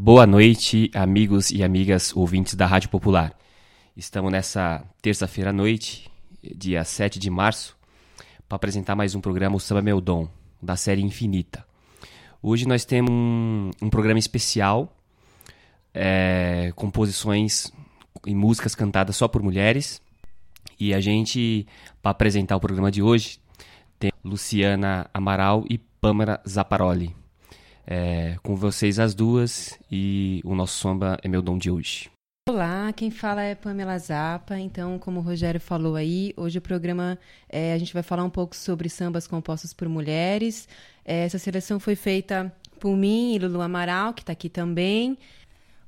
Boa noite, amigos e amigas ouvintes da Rádio Popular. Estamos nessa terça-feira à noite, dia 7 de março, para apresentar mais um programa, o Samba Meu Dom, da série Infinita. Hoje nós temos um, um programa especial, é, composições e músicas cantadas só por mulheres. E a gente, para apresentar o programa de hoje, tem Luciana Amaral e Pâmara Zaparoli. É, com vocês as duas e o nosso samba é meu dom de hoje. Olá, quem fala é Pamela Zappa. Então, como o Rogério falou aí, hoje o programa é, a gente vai falar um pouco sobre sambas compostos por mulheres. É, essa seleção foi feita por mim e Lulu Amaral, que está aqui também.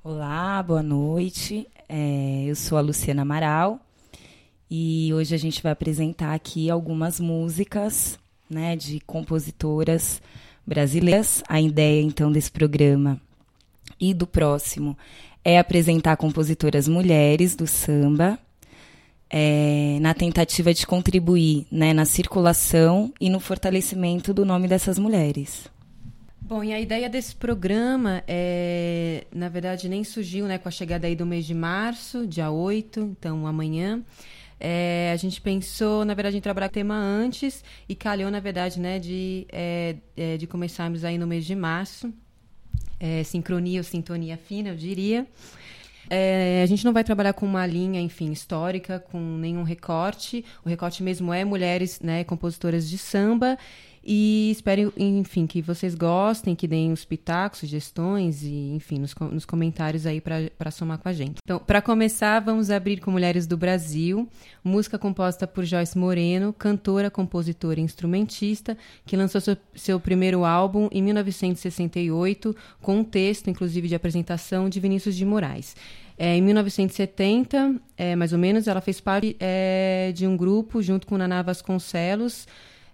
Olá, boa noite. É, eu sou a Luciana Amaral e hoje a gente vai apresentar aqui algumas músicas né, de compositoras brasileiras. A ideia, então, desse programa e do próximo é apresentar compositoras mulheres do samba, é, na tentativa de contribuir né, na circulação e no fortalecimento do nome dessas mulheres. Bom, e a ideia desse programa, é, na verdade, nem surgiu né, com a chegada aí do mês de março, dia 8, então amanhã. É, a gente pensou, na verdade, em trabalhar o tema antes e calhou, na verdade, né, de, é, é, de começarmos aí no mês de março. É, sincronia ou sintonia fina, eu diria. É, a gente não vai trabalhar com uma linha, enfim, histórica, com nenhum recorte. O recorte mesmo é mulheres, né, compositoras de samba. E espero, enfim, que vocês gostem, que deem os pitacos, sugestões e, enfim, nos, nos comentários aí para somar com a gente. Então, para começar, vamos abrir com Mulheres do Brasil, música composta por Joyce Moreno, cantora, compositora e instrumentista, que lançou seu, seu primeiro álbum em 1968, com um texto, inclusive, de apresentação de Vinícius de Moraes. É, em 1970, é, mais ou menos, ela fez parte é, de um grupo junto com Naná Vasconcelos,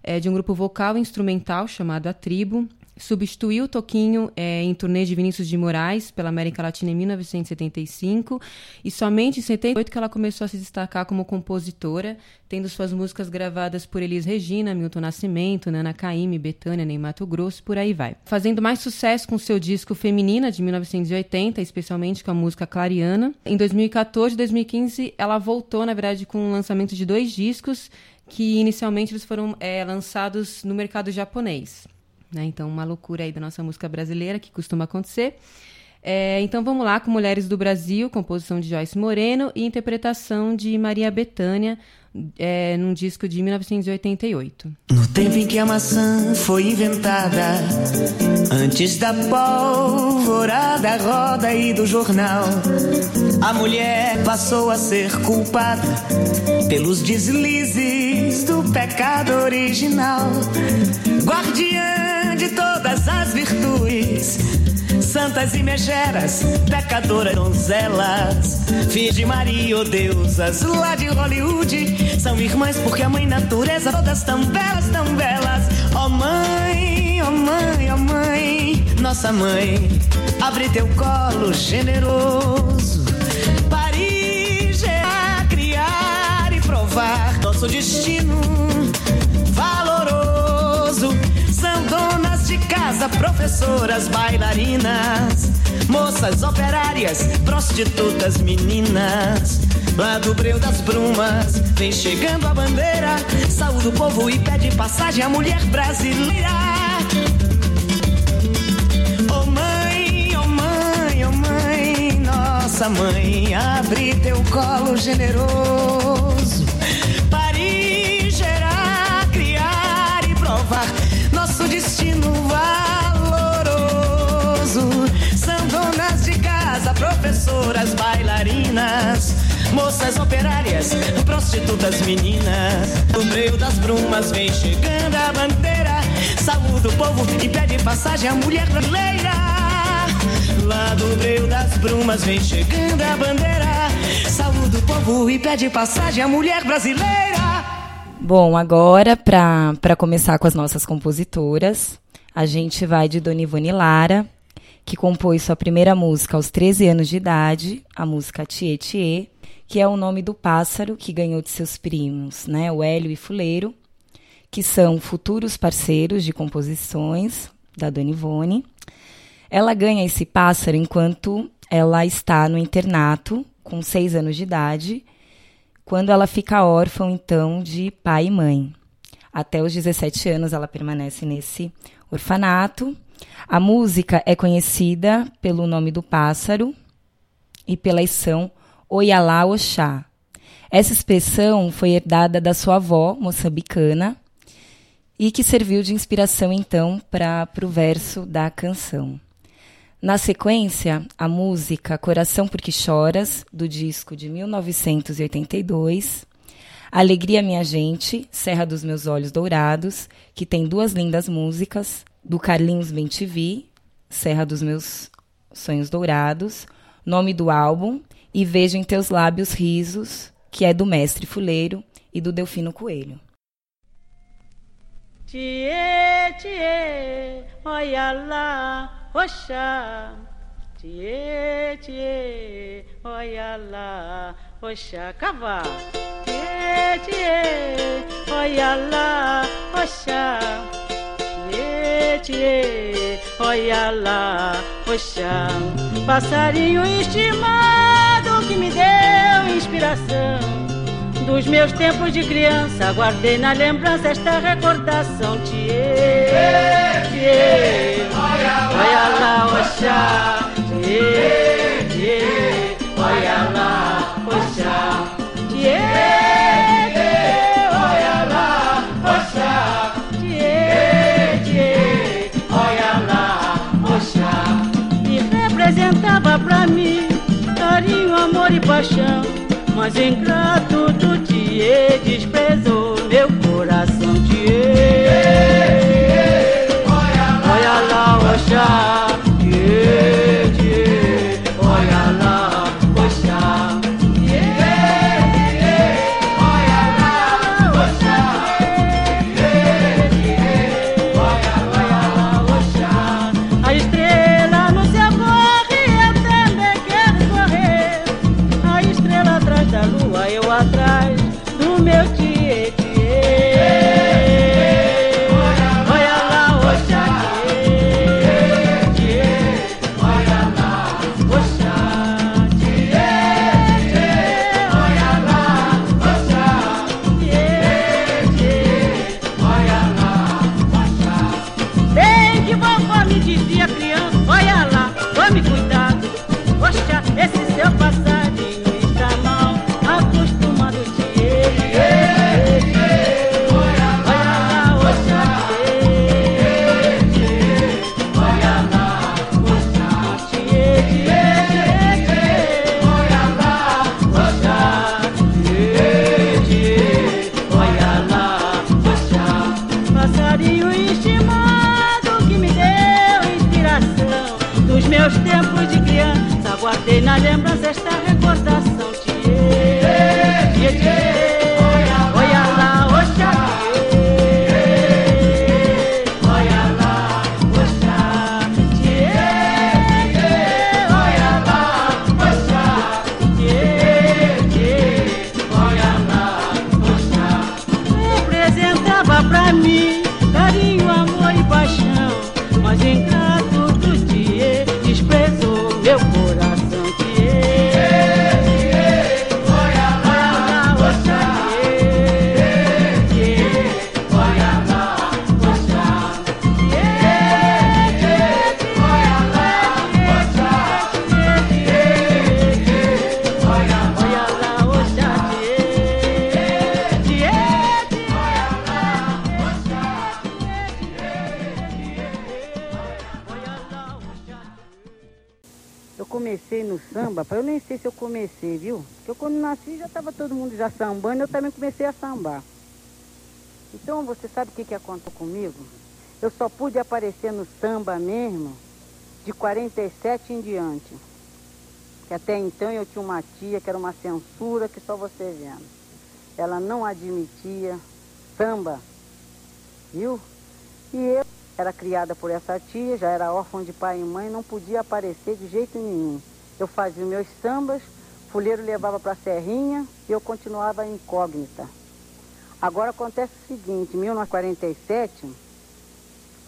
é, de um grupo vocal e instrumental chamado A Tribo. Substituiu o Toquinho é, em turnê de Vinícius de Moraes pela América Latina em 1975 e somente em 78 que ela começou a se destacar como compositora, tendo suas músicas gravadas por Elis Regina, Milton Nascimento, Nana Caymmi, Betânia, Ney Mato Grosso, por aí vai. Fazendo mais sucesso com seu disco Feminina de 1980, especialmente com a música Clariana. Em 2014 e 2015 ela voltou, na verdade, com o lançamento de dois discos que inicialmente eles foram é, lançados no mercado japonês. Né? Então, uma loucura aí da nossa música brasileira, que costuma acontecer. É, então vamos lá com Mulheres do Brasil, composição de Joyce Moreno e interpretação de Maria Bethânia, é, num disco de 1988. No tempo em que a maçã foi inventada, antes da pólvora, roda e do jornal, a mulher passou a ser culpada pelos deslizes do pecado original, guardiã de todas as virtudes santas e megeras, pecadoras, donzelas, filhas de Maria ou deusas lá de Hollywood, são irmãs porque a mãe natureza, todas tão belas, tão belas. Ó oh mãe, ó oh mãe, ó oh mãe, nossa mãe, abre teu colo generoso, parir, gerar, criar e provar nosso destino de casa, professoras, bailarinas, moças operárias, prostitutas, meninas. Lá do breu das brumas, vem chegando a bandeira. Saúde o povo e pede passagem à mulher brasileira. Oh mãe, oh mãe, oh mãe, nossa mãe, abre teu colo generoso. Destino valoroso. São donas de casa, professoras, bailarinas, moças operárias, prostitutas, meninas. No meio das brumas vem chegando a bandeira. Saúde o povo e pede passagem à mulher brasileira. Lá do meio das brumas vem chegando a bandeira. Saúde o povo e pede passagem à mulher brasileira. Bom, agora, para começar com as nossas compositoras, a gente vai de Dona Ivone Lara, que compôs sua primeira música aos 13 anos de idade, a música Tie Tie, que é o nome do pássaro que ganhou de seus primos, né, o Hélio e Fuleiro, que são futuros parceiros de composições da Dona Ivone. Ela ganha esse pássaro enquanto ela está no internato, com seis anos de idade, quando ela fica órfã, então, de pai e mãe. Até os 17 anos ela permanece nesse orfanato. A música é conhecida pelo nome do pássaro e pela expressão Oyalá Oxá. Essa expressão foi herdada da sua avó moçambicana e que serviu de inspiração então para o verso da canção. Na sequência, a música Coração Porque Choras, do disco de 1982, Alegria Minha Gente, Serra dos Meus Olhos Dourados, que tem duas lindas músicas, do Carlinhos Bentivi, Serra dos Meus Sonhos Dourados, nome do álbum, e Vejo em Teus Lábios Risos, que é do Mestre Fuleiro e do Delfino Coelho. Tchê, tchê, olha lá, oxá. Tchê, tchê, olha lá, oxá, cavalo. Tchê, tchê, olha lá, oxá. Tchê, tchê, olha lá, oxá. Passarinho estimado que me deu inspiração dos meus tempos de criança, guardei na lembrança esta recordação. Tchê, tchê, olha lá, oxá. Tchê, tchê, olha lá, oxá. Tchê, tchê, olha lá, oxá. Tchê, tchê, olha lá, oxá. E representava pra mim carinho, amor e paixão. Mas ingrato do Tiê desprezou meu coração, Tiê. Então você sabe o que, que aconteceu comigo? Eu só pude aparecer no samba mesmo de 47 em diante. Que até então eu tinha uma tia que era uma censura que só você vendo. Ela não admitia samba, viu? E eu era criada por essa tia, já era órfã de pai e mãe, não podia aparecer de jeito nenhum. Eu fazia meus sambas, fuleiro levava para a serrinha e eu continuava incógnita. Agora acontece o seguinte, em 1947,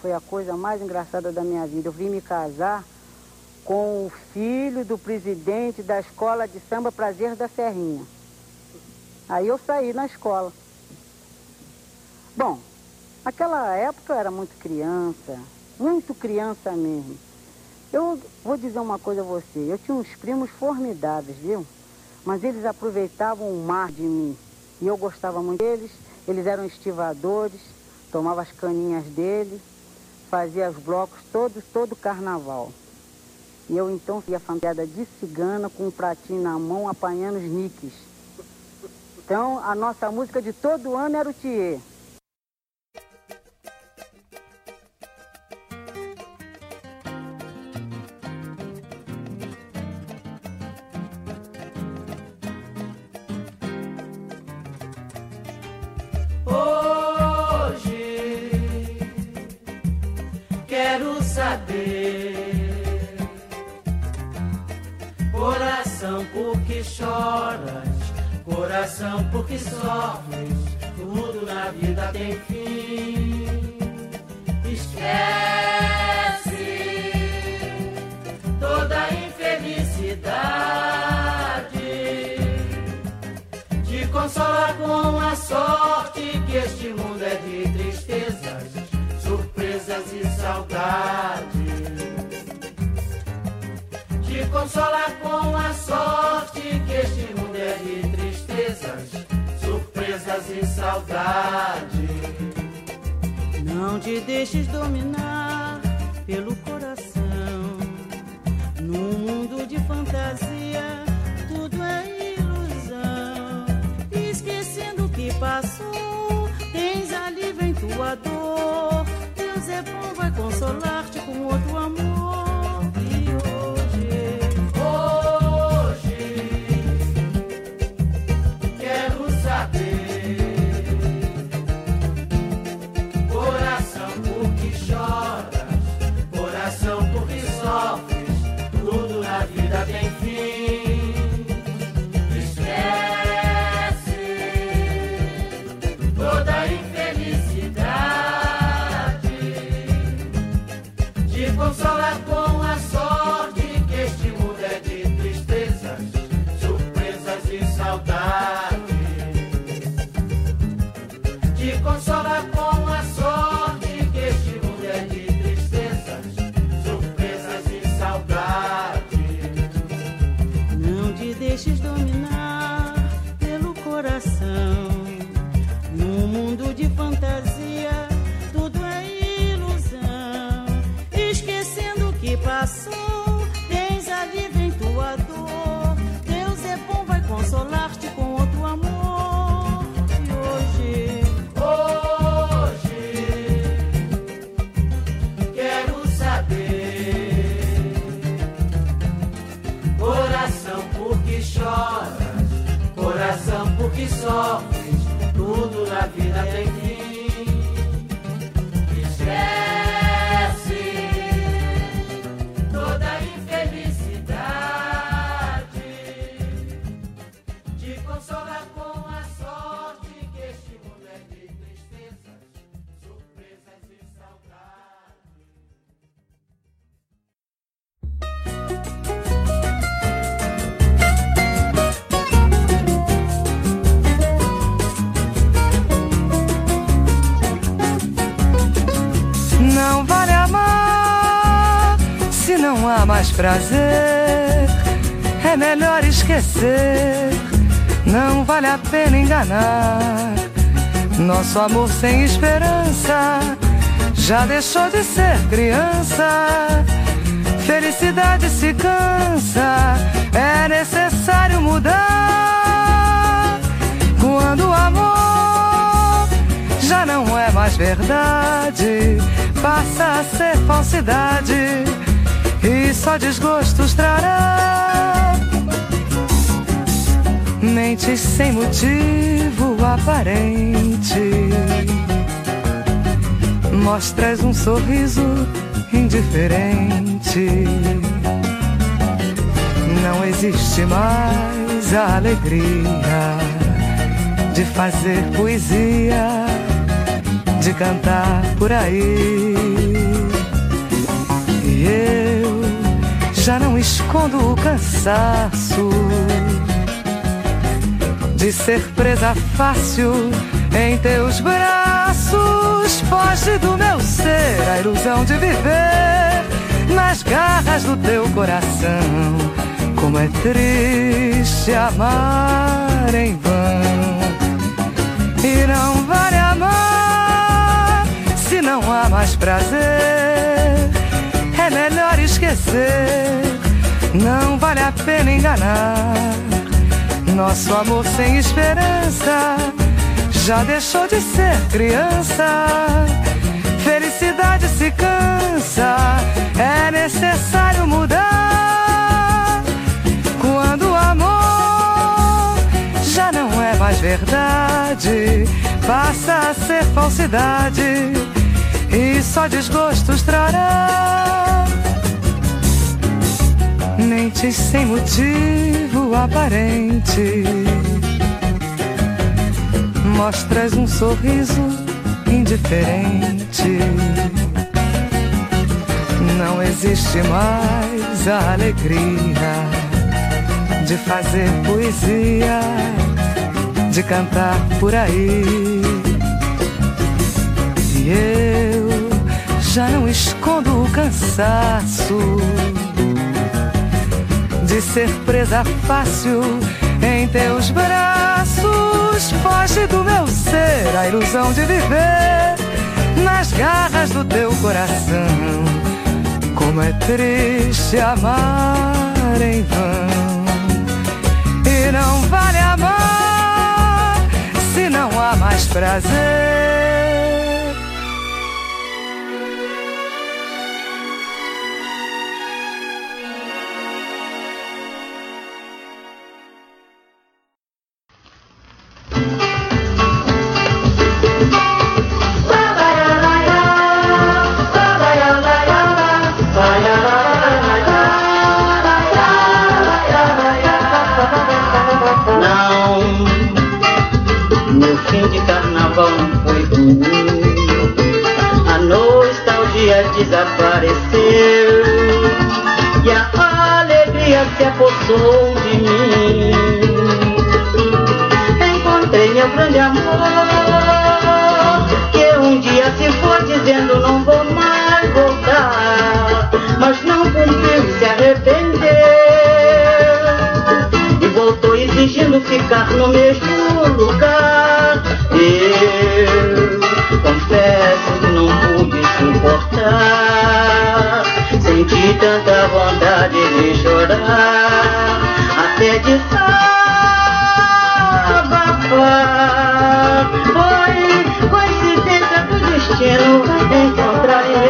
foi a coisa mais engraçada da minha vida. Eu vim me casar com o filho do presidente da escola de samba Prazer da Serrinha. Aí eu saí na escola. Bom, naquela época eu era muito criança, muito criança mesmo. Eu vou dizer uma coisa a você, eu tinha uns primos formidáveis, viu? Mas eles aproveitavam o mar de mim. E eu gostava muito deles, eles eram estivadores, tomava as caninhas dele, fazia os blocos todos, todo carnaval. E eu então fui a fantasiada de cigana com um pratinho na mão apanhando os niques. Então a nossa música de todo ano era o Thier. Porque sofres, tudo na vida tem fim. Esquece toda a infelicidade, te consola com a sorte que este mundo é de tristezas, surpresas e saudades. Te consola com a sorte surpresas e saudade. Não te deixes dominar pelo coração. Num mundo de fantasia, tudo é ilusão. Esquecendo o que passou, tens alívio em tua dor. Deus é bom, vai consolar-te com outro amor. que só mais prazer, é melhor esquecer. Não vale a pena enganar. Nosso amor sem esperança já deixou de ser criança. Felicidade se cansa, é necessário mudar. Quando o amor já não é mais verdade, passa a ser falsidade e só desgostos trará. Mentes sem motivo aparente. Mostras um sorriso indiferente. Não existe mais a alegria de fazer poesia, de cantar por aí eu já não escondo o cansaço de ser presa fácil em teus braços. Foge do meu ser a ilusão de viver nas garras do teu coração. Como é triste amar em vão. E não vale amar se não há mais prazer. É melhor esquecer, não vale a pena enganar. Nosso amor sem esperança já deixou de ser criança. Felicidade se cansa, é necessário mudar. Quando o amor já não é mais verdade, passa a ser falsidade e só desgostos trará. Mentes sem motivo aparente mostras um sorriso indiferente. Não existe mais a alegria de fazer poesia, de cantar por aí. E eu já não escondo o cansaço de ser presa fácil em teus braços. Foge do meu ser a ilusão de viver nas garras do teu coração. Como é triste amar em vão. E não vale amar se não há mais prazer.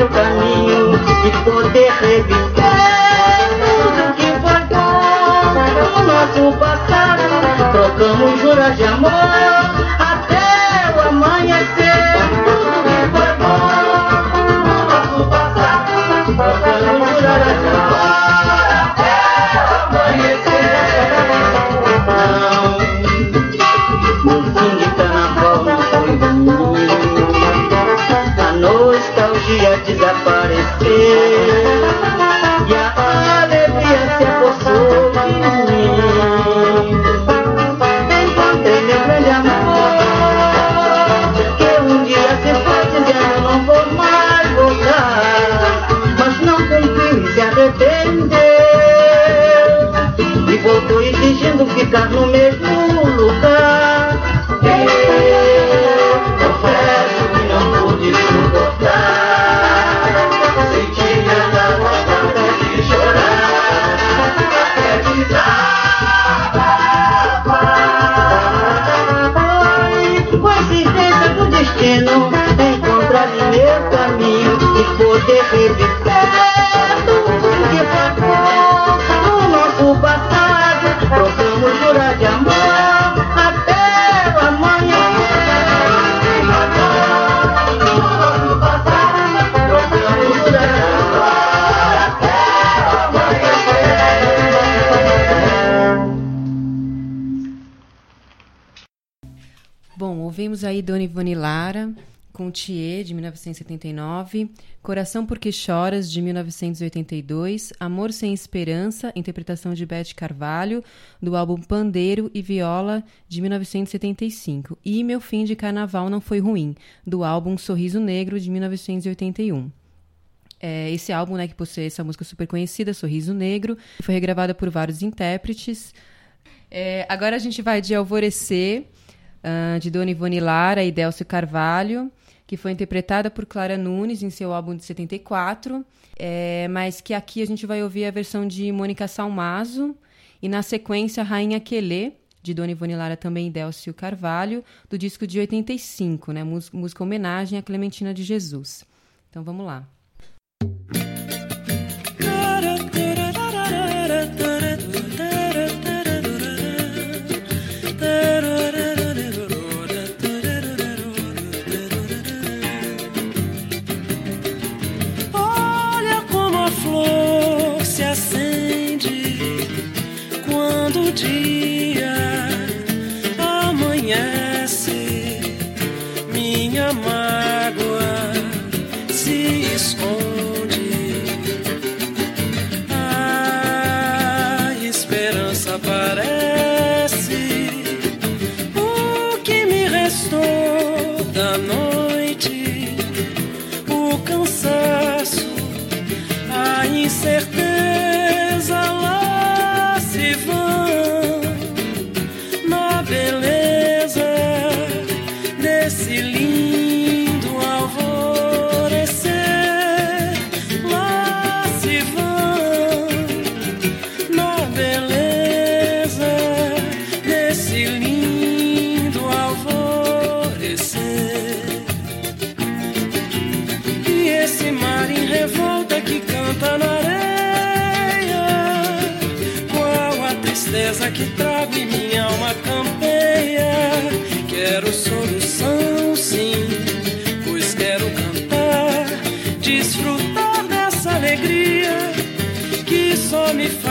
Caminho e poder reviver tudo que foi bom no nosso passado. Trocamos juras de amor got no Aí Dona Ivone Lara com Thier, de 1979, Coração Porque Choras, de 1982, Amor Sem Esperança, interpretação de Beth Carvalho, do álbum Pandeiro e Viola, de 1975, e Meu Fim de Carnaval Não Foi Ruim, do álbum Sorriso Negro, de 1981. É, esse álbum, né, que possui essa música super conhecida, Sorriso Negro, foi regravada por vários intérpretes. É, agora a gente vai de Alvorecer, uh, de Dona Ivone Lara e Delcio Carvalho, que foi interpretada por Clara Nunes em seu álbum de 74, é, mas que aqui a gente vai ouvir a versão de Mônica Salmazo e na sequência Rainha Quelê, de Dona Ivone Lara também e Delcio Carvalho, do disco de 85, né, música homenagem a Clementina de Jesus. Então vamos lá.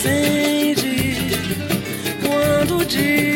acende quando o.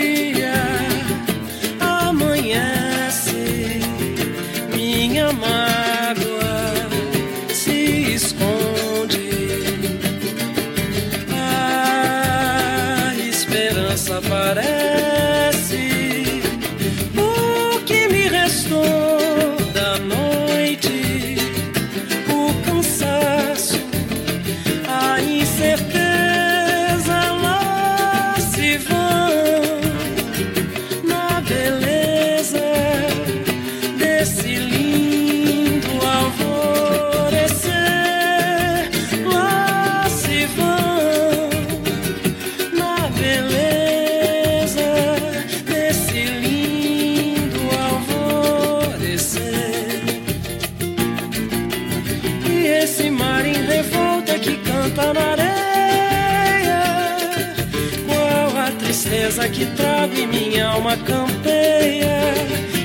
que trago em minha alma campeia.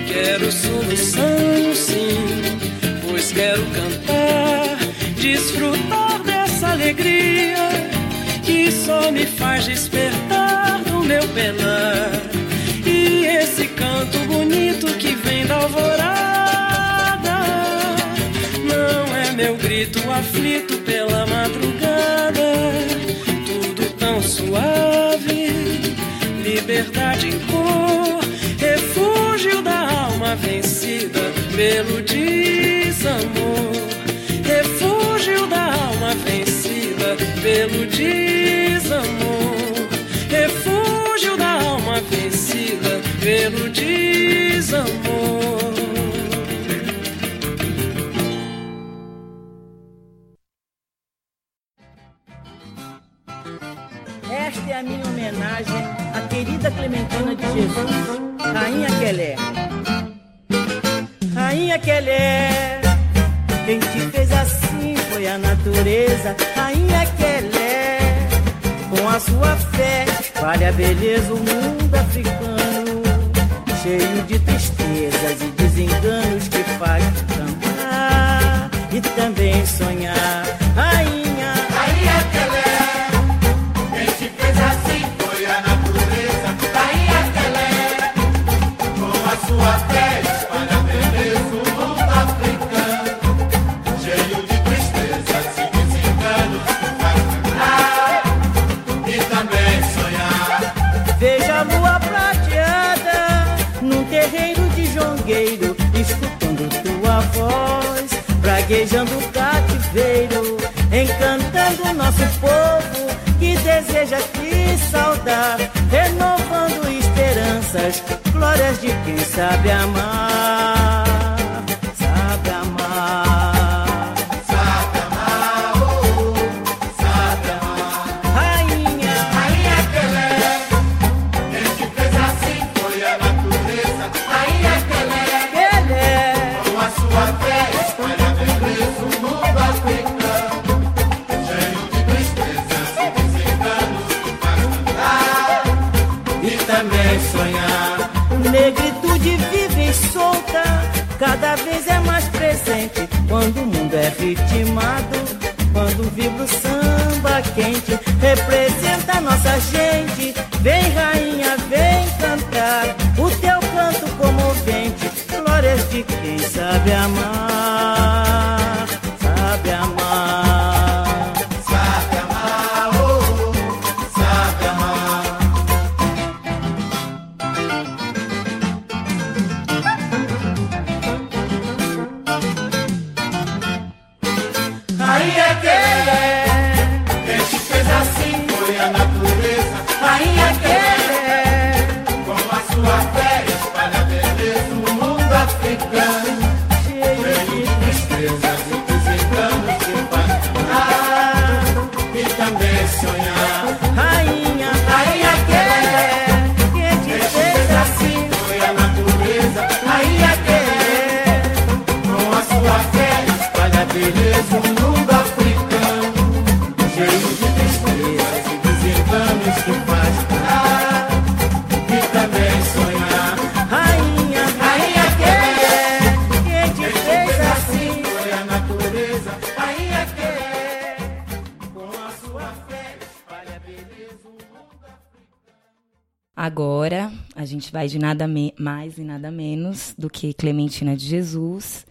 Quero solução, sim, pois quero cantar, desfrutar dessa alegria que só me faz despertar do meu penar. E esse canto bonito que vem da alvorada não é meu grito aflito pela madrugada, liberdade em cor, refúgio da alma vencida pelo desamor, refúgio da alma vencida pelo desamor, refúgio da alma vencida pelo desamor. Querida Clementina vai de nada mais e nada menos do que Clementina de Jesus,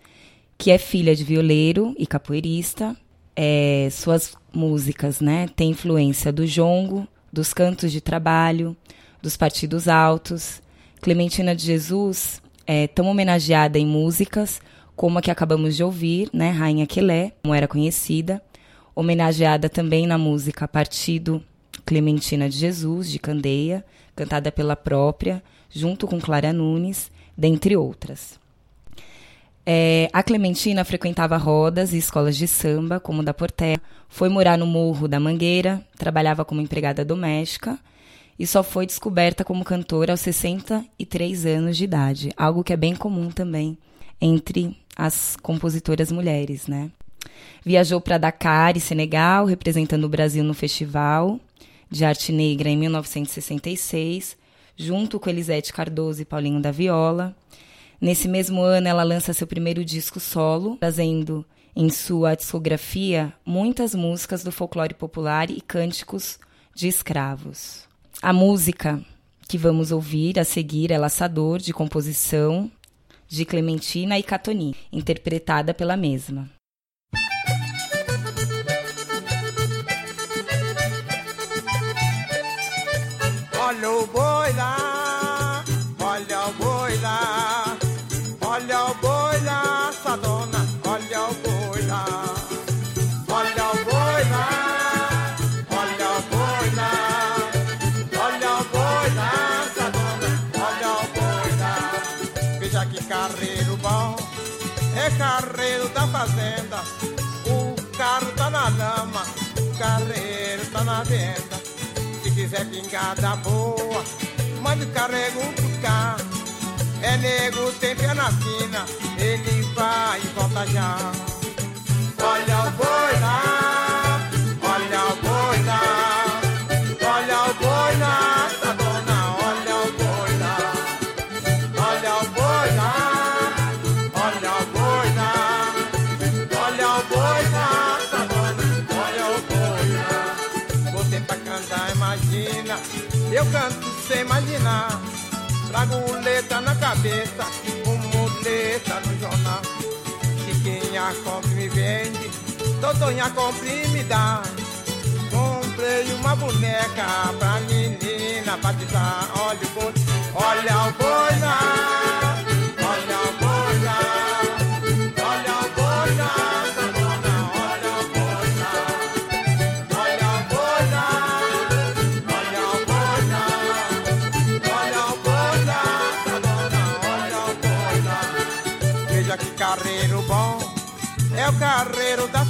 que é filha de violeiro e capoeirista. É, suas músicas né, têm influência do jongo, dos cantos de trabalho, dos partidos altos. Clementina de Jesus é tão homenageada em músicas como a que acabamos de ouvir, né, Rainha Quelé, como era conhecida, homenageada também na música Partido Clementina de Jesus, de Candeia, cantada pela própria, junto com Clara Nunes, dentre outras. É, a Clementina frequentava rodas e escolas de samba, como da Portela, foi morar no Morro da Mangueira, trabalhava como empregada doméstica e só foi descoberta como cantora aos 63 anos de idade, algo que é bem comum também entre as compositoras mulheres, né? Viajou para Dakar e Senegal, representando o Brasil no Festival de Arte Negra em 1966, junto com Elisete Cardoso e Paulinho da Viola. Nesse mesmo ano, ela lança seu primeiro disco solo, trazendo em sua discografia muitas músicas do folclore popular e cânticos de escravos. A música que vamos ouvir a seguir é Laçador, de composição de Clementina e Catoni, interpretada pela mesma. Quiser pingada boa, mande carrego um pro cá. É nego, tem perna fina, ele vai e volta já. Olha o boi lá, eu canto sem imaginar. Trago letra na cabeça, como letra no jornal. Se quem a compra me vende, Dodonha compra e me dá. Comprei uma boneca pra menina batizar. Olha o boi, olha o boi lá,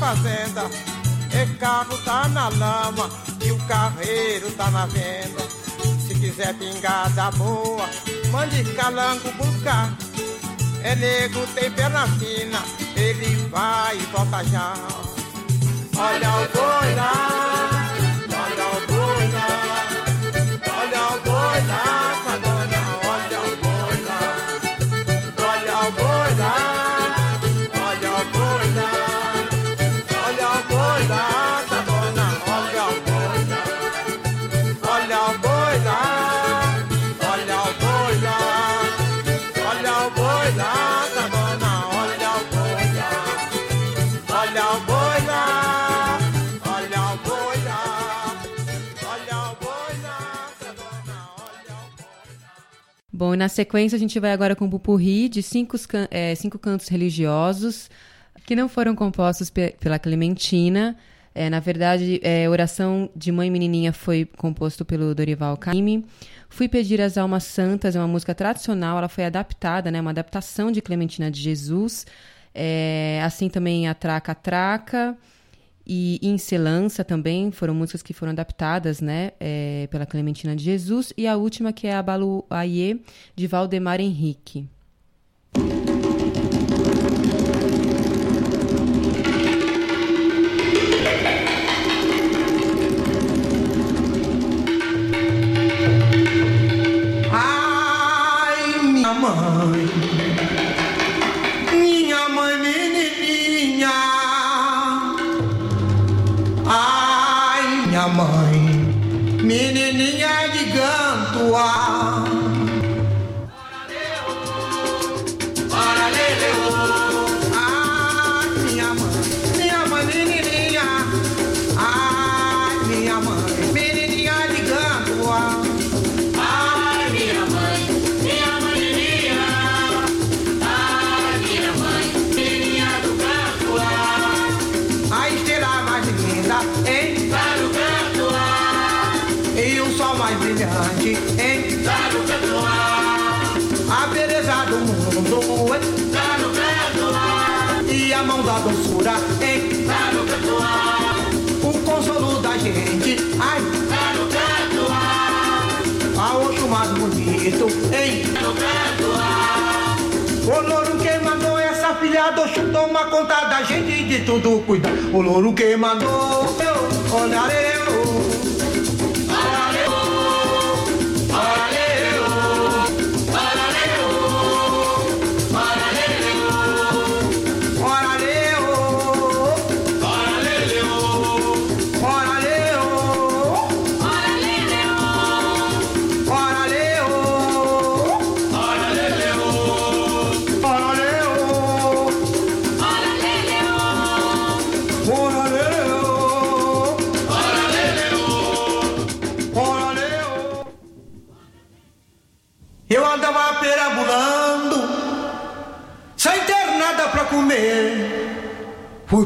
fazenda. Esse carro tá na lama e o carreiro tá na venda. Se quiser pingada boa, mande calango buscar. É nego, tem perna fina, ele vai e volta já. Olha o boi lá, na sequência a gente vai agora com o pupurri de cinco, eh, cinco cantos religiosos que não foram compostos pe- pela Clementina. Eh, na verdade, eh, Oração de Mãe Menininha foi composto pelo Dorival Caymmi. Fui Pedir as Almas Santas, é uma música tradicional, ela foi adaptada, né, uma adaptação de Clementina de Jesus. Eh, assim também a Traca Traca e Incelança também foram músicas que foram adaptadas, né, eh, pela Clementina de Jesus e a última que é a Aie de Valdemar Henrique. Menininha de Gantua. Ai, da doçura, hein? Tá no canto O consolo da gente, ai? Tá no canto a outro mais bonito, hein? O louro que mandou essa filha do Oxum toma conta da gente de tudo cuida. O louro que mandou, eu, olha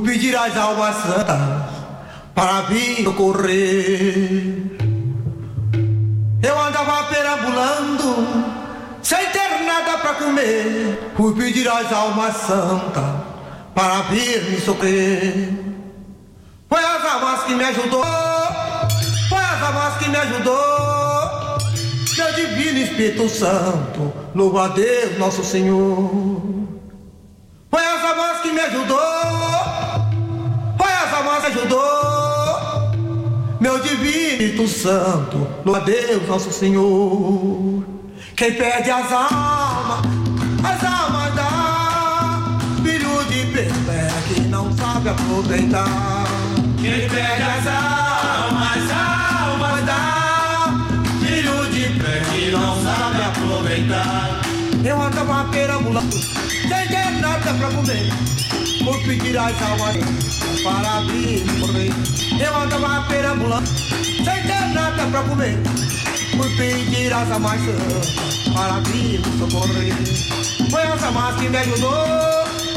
pedir às almas santas para vir socorrer. Eu andava perambulando, sem ter nada pra comer. Fui pedir às almas santas para vir me socorrer. Foi as almas que me ajudou, foi as almas que me ajudou. Eu devia Divino Espírito Santo, louva a Deus Nosso Senhor. Foi essa voz que me ajudou, ajudou. Meu Divino Santo, a Deus Nosso Senhor. Quem perde as almas, as almas dá. Filho de pé que não sabe aproveitar. Quem perde as almas, as almas dá. Filho de pé que não sabe aproveitar. Eu andava perambulando, sem ter nada pra comer. Por pedir as almas para e morrer. Eu andava perambulando, sem ter nada pra comer. Por pedir as almas para e socorrer. Foi essa mais que me ajudou,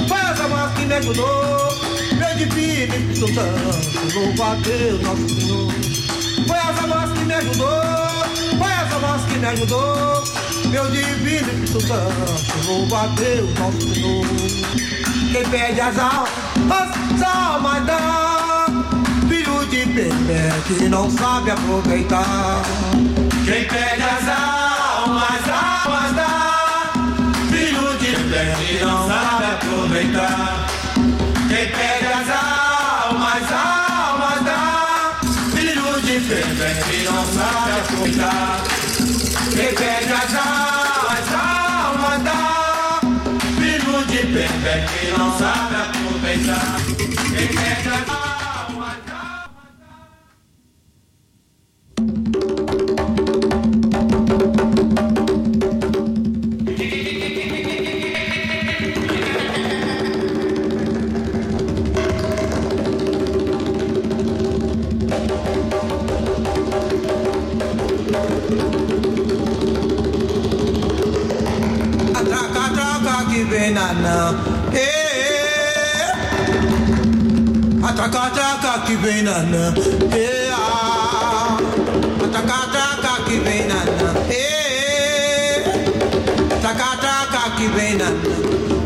foi essa mais que me ajudou. Meu divino Espírito Santo, louva a Deus nosso Senhor. Foi essa voz que me ajudou, foi voz que me ajudou. Meu divino Espírito Santo, louva Deus nosso Senhor. Quem pede as almas, as almas dá. Filho de bebê que não sabe aproveitar. Quem pede as almas, as almas dá. Filho de bebê que não sabe aproveitar. Quem pede que não sabe aproveitar. Quem pede as almas, as Takata que vem nanã, ea. Atacataca que vem vem.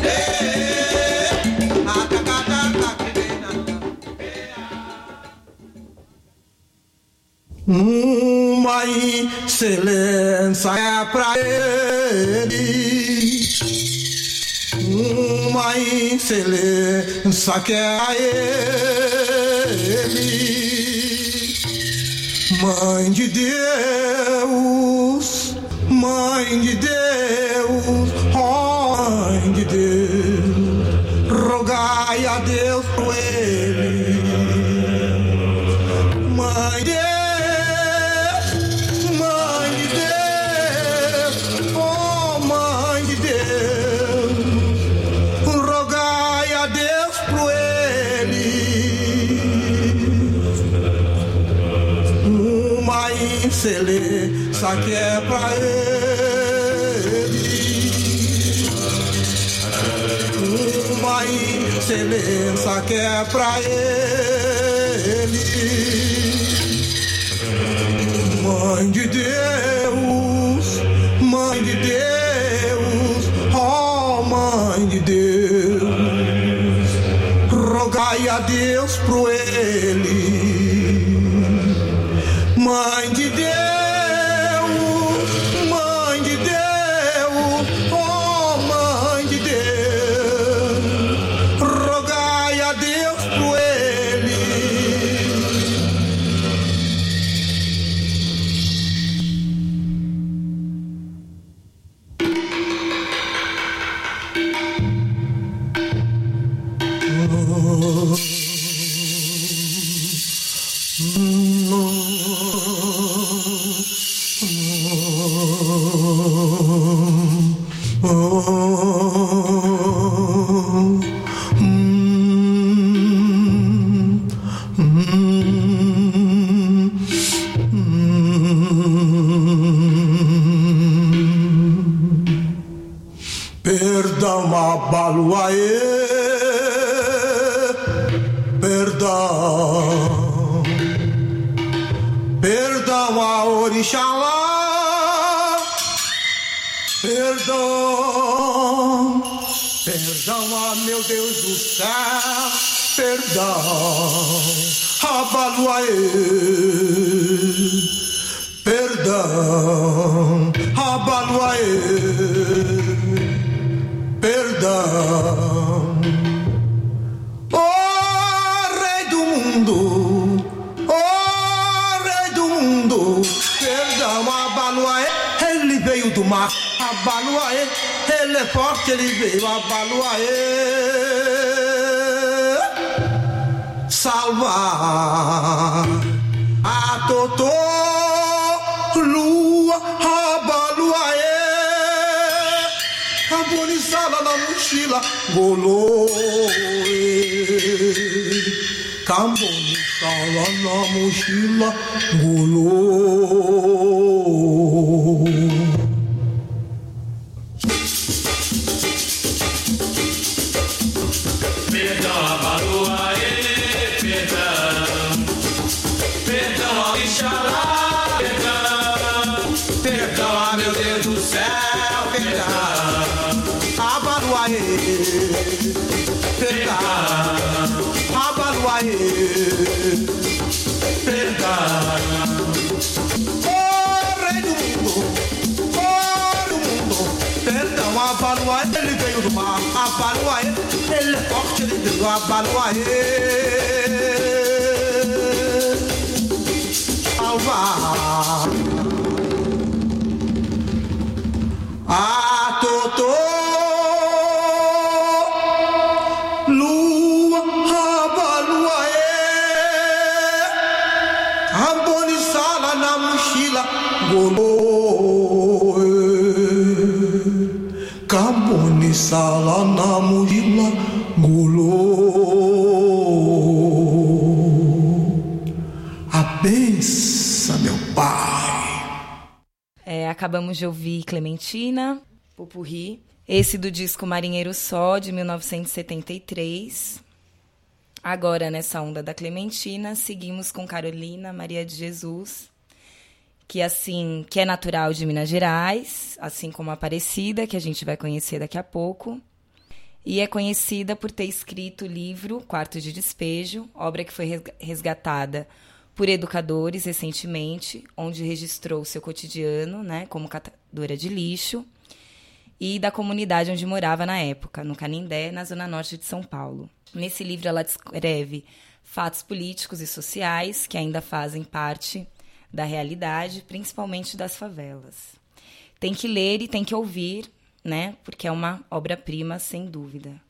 Hey! Uma excelência é pra ele. Uma excelência que é a ele. Mãe de Deus, Mãe de Deus, Mãe de Deus, excelência que é pra ele. Mãe de Deus, Mãe de Deus, oh Mãe de Deus, rogai a Deus pro ele. Benção, meu pai. É, acabamos de ouvir Clementina, Pupurri. Esse do disco Marinheiro Só, de 1973. Agora, nessa onda da Clementina, seguimos com Carolina Maria de Jesus, que assim, que é natural de Minas Gerais, assim como a Aparecida, que a gente vai conhecer daqui a pouco. E é conhecida por ter escrito o livro Quarto de Despejo, obra que foi resga- resgatada por educadores recentemente, onde registrou seu cotidiano, né, como catadora de lixo, e da comunidade onde morava na época, no Canindé, na zona norte de São Paulo. Nesse livro ela descreve fatos políticos e sociais que ainda fazem parte da realidade, principalmente das favelas. Tem que ler e tem que ouvir, né? Porque é uma obra-prima, sem dúvida.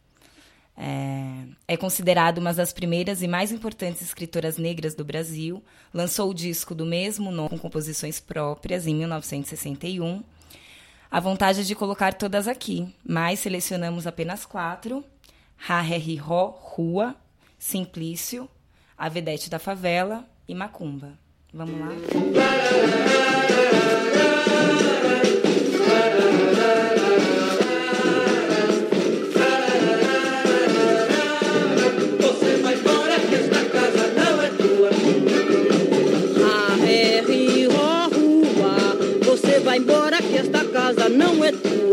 É, é considerada uma das primeiras e mais importantes escritoras negras do Brasil. Lançou o disco do mesmo nome, com composições próprias, em 1961. A vontade é de colocar todas aqui, mas selecionamos apenas quatro: Harry Ho, Rua, Simplício, A Vedete da Favela e Macumba. Vamos lá? thank you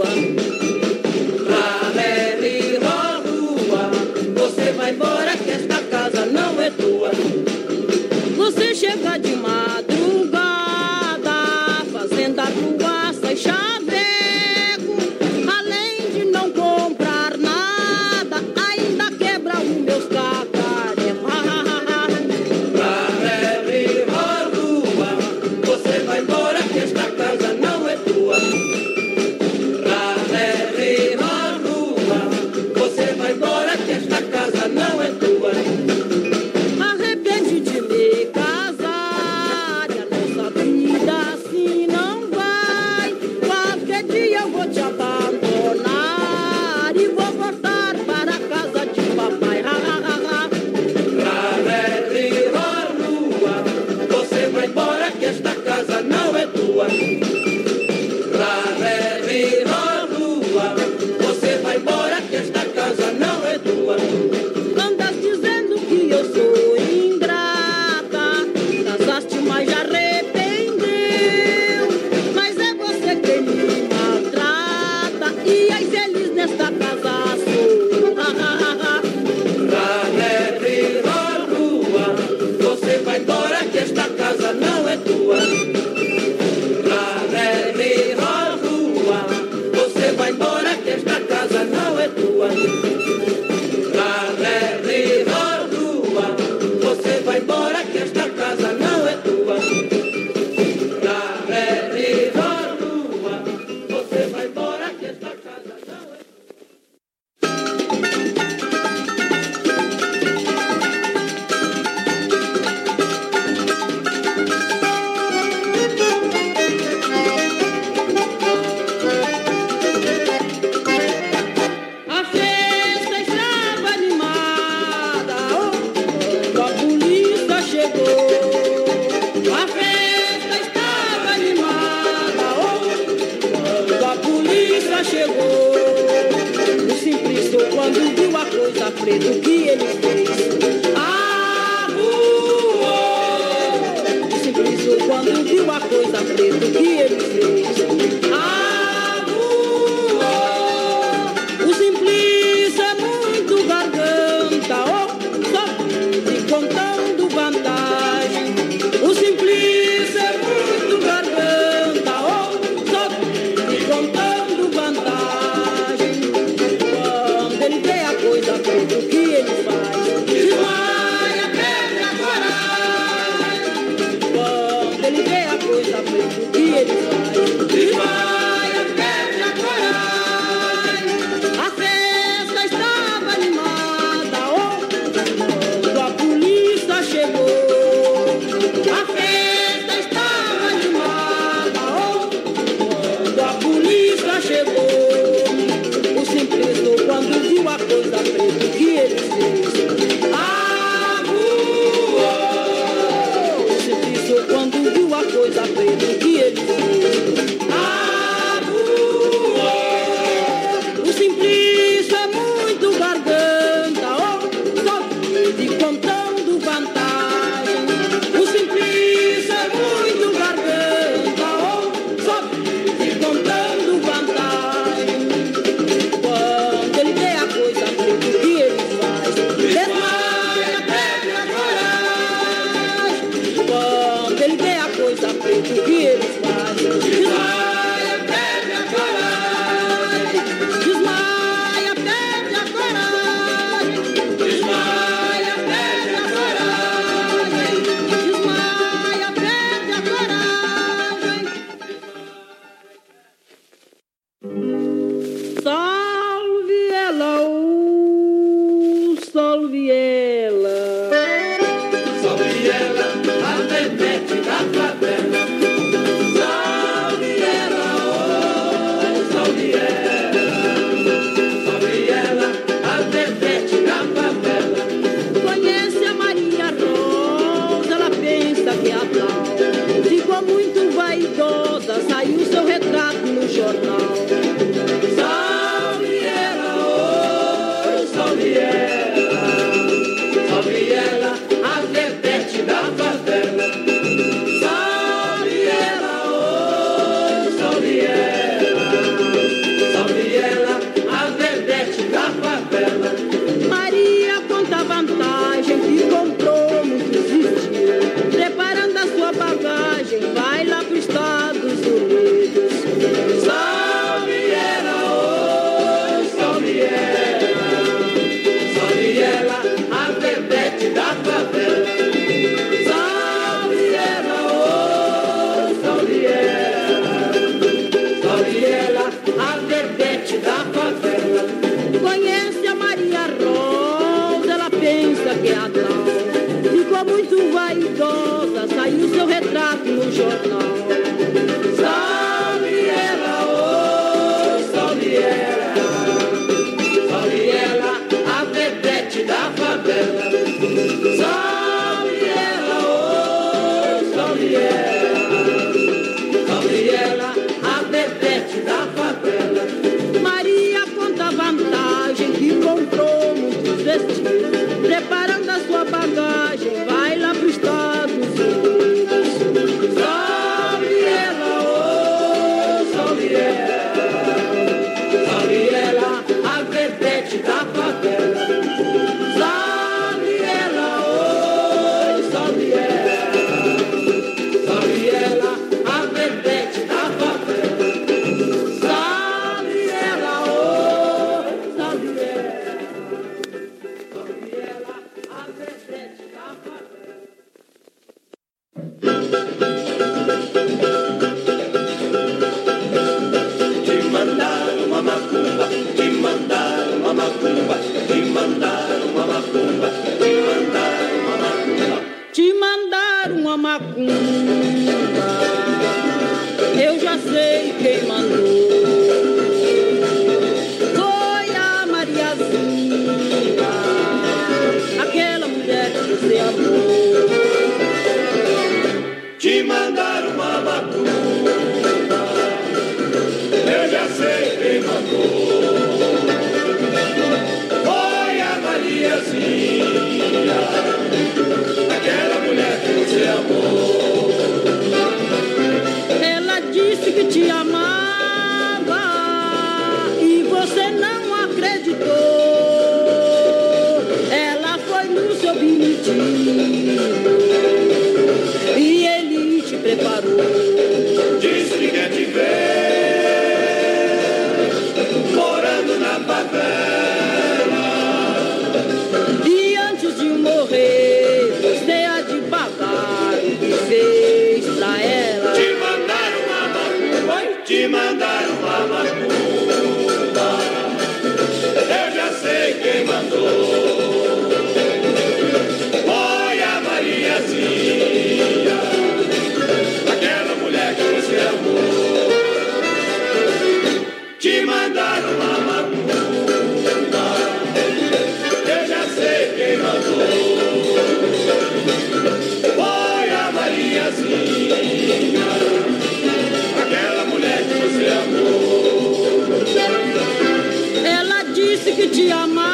Thank you, Giamma.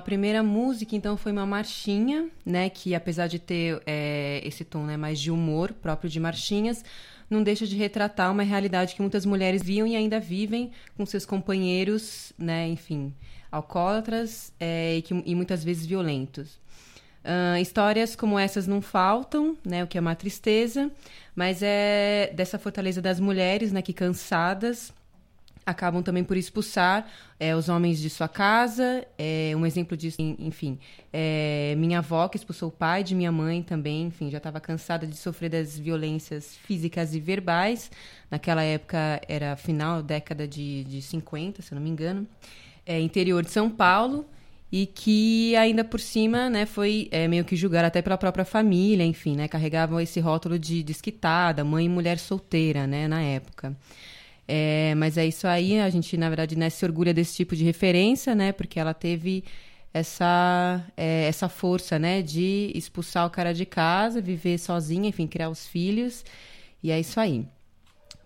a primeira música, então, foi uma marchinha, né? Que apesar de ter é, esse tom né, mais de humor próprio de marchinhas, não deixa de retratar uma realidade que muitas mulheres viam e ainda vivem com seus companheiros, né? Enfim, alcoólatras é, e, que, e muitas vezes violentos. Uh, histórias como essas não faltam, né? O que é uma tristeza, mas é dessa fortaleza das mulheres, né? Que cansadas acabam também por expulsar é, os homens de sua casa. É, um exemplo disso, enfim, é, minha avó que expulsou o pai de minha mãe também, enfim, já estava cansada de sofrer das violências físicas e verbais. Naquela época era final década de, de 50, se eu não me engano, é, interior de São Paulo e que ainda por cima, né, foi é, meio que julgada até pela própria família, enfim, né, carregavam esse rótulo de desquitada, mãe e mulher solteira, né, na época. É, mas é isso aí, a gente, na verdade, né, se orgulha desse tipo de referência, né? Porque ela teve essa, é, essa força, né? De expulsar o cara de casa, viver sozinha, enfim, criar os filhos. E é isso aí.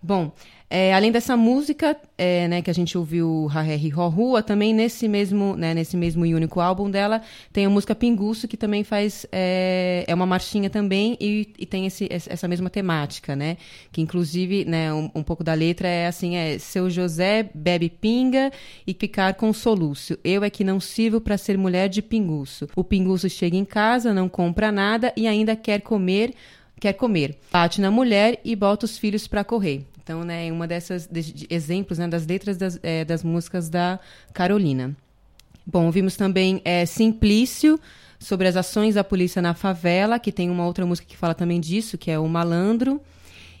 Bom, é, além dessa música, é, né, que a gente ouviu Hahehi Rua, também nesse mesmo, né, nesse mesmo e único álbum dela, tem a música Pinguço, que também faz, é, é uma marchinha também e, e tem esse, essa mesma temática, né, que inclusive, né, um, um, pouco da letra é assim, é, seu José bebe pinga e ficar com soluço, eu é que não sirvo para ser mulher de pinguço. O pinguço chega em casa, não compra nada e ainda quer comer quer comer. Bate na mulher e bota os filhos para correr. Então, né, uma dessas de, de exemplos né, das letras das, é, das músicas da Carolina. Bom, vimos também é, Simplício, sobre as ações da polícia na favela, que tem uma outra música que fala também disso, que é o Malandro.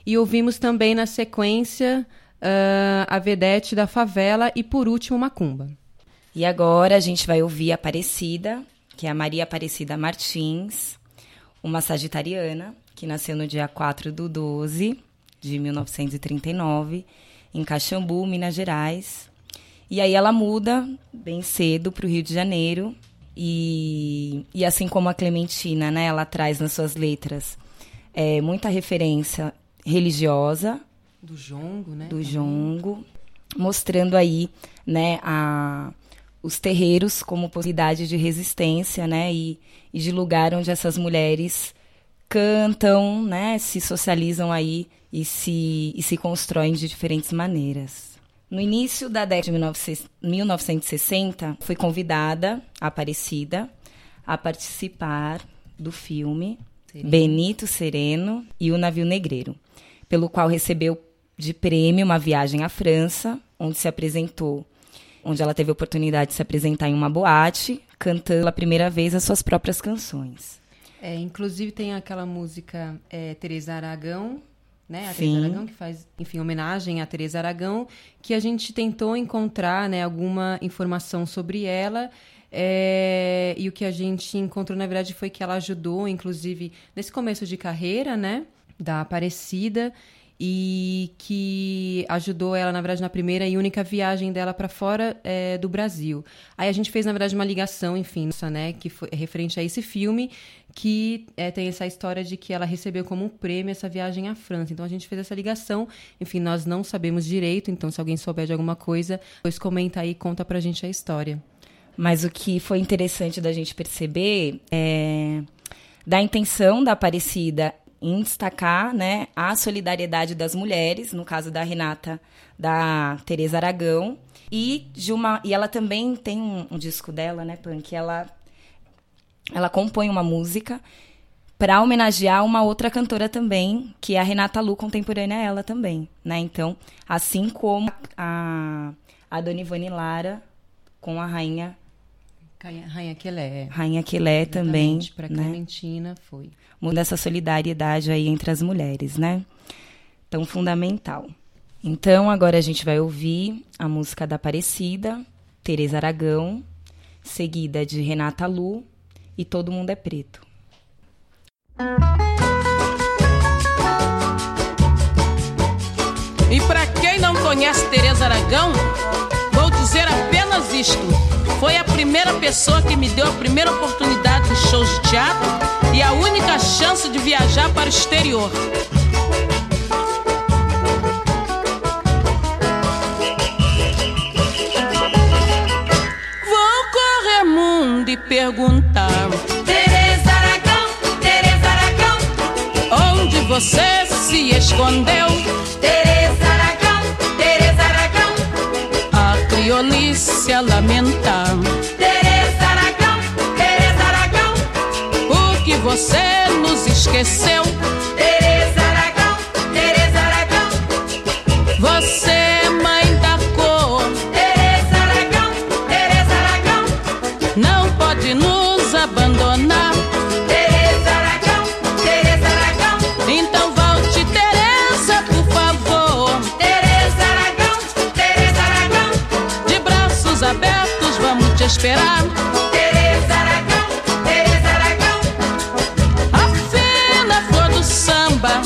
E ouvimos também na sequência uh, a Vedete da Favela e, por último, Macumba. E agora a gente vai ouvir Aparecida, que é a Maria Aparecida Martins, uma sagitariana, que nasceu no dia 4 do 12 de 1939, em Caxambu, Minas Gerais. E aí ela muda bem cedo para o Rio de Janeiro. E, e assim como a Clementina, né, ela traz nas suas letras é, muita referência religiosa. Do jongo, né? Do jongo. Mostrando aí né, a, os terreiros como possibilidade de resistência né, e, e de lugar onde essas mulheres cantam, né, se socializam aí e se, e se constroem de diferentes maneiras. No início da década de 1960, fui convidada, Aparecida, a participar do filme Sereno. Benito Sereno e o Navio Negreiro, pelo qual recebeu de prêmio uma viagem à França, onde se apresentou, onde ela teve a oportunidade de se apresentar em uma boate, cantando pela primeira vez as suas próprias canções. É, inclusive tem aquela música é, Teresa Aragão, né? A Sim. Teresa Aragão, que faz, enfim, homenagem a Teresa Aragão, que a gente tentou encontrar né, alguma informação sobre ela. É, e o que a gente encontrou, na verdade, foi que ela ajudou, inclusive, nesse começo de carreira, né? Da Aparecida e que ajudou ela, na verdade, na primeira e única viagem dela para fora é, do Brasil. Aí a gente fez, na verdade, uma ligação, enfim, né, que foi referente a esse filme, que é, tem essa história de que ela recebeu como um prêmio essa viagem à França. Então a gente fez essa ligação. Enfim, nós não sabemos direito, então se alguém souber de alguma coisa, depois comenta aí e conta pra gente a história. Mas o que foi interessante da gente perceber é da intenção da Aparecida em destacar né, a solidariedade das mulheres, no caso da Renata, da Teresa Aragão, e de uma e ela também tem um, um disco dela, né, Pan, que ela ela compõe uma música para homenagear uma outra cantora também, que é a Renata Lu, contemporânea a ela também, né? Então, assim como a, a Dona Ivone Lara com a rainha Rainha Quelé. Rainha Quelé também. Para né? Clementina foi. Muda essa solidariedade aí entre as mulheres, né? Tão fundamental. Então, agora a gente vai ouvir a música da Aparecida, Teresa Aragão, seguida de Renata Lu, e todo mundo é preto. E para quem não conhece Teresa Aragão, apenas isto. Foi a primeira pessoa que me deu a primeira oportunidade de shows de teatro e a única chance de viajar para o exterior. Vou correr mundo e perguntar você se escondeu. Teresa criolice a lamentar. Teresa Aragão, Teresa Aragão. O que você nos esqueceu. Esperar. Tereza Aragão, Tereza Aragão. A fina flor do samba.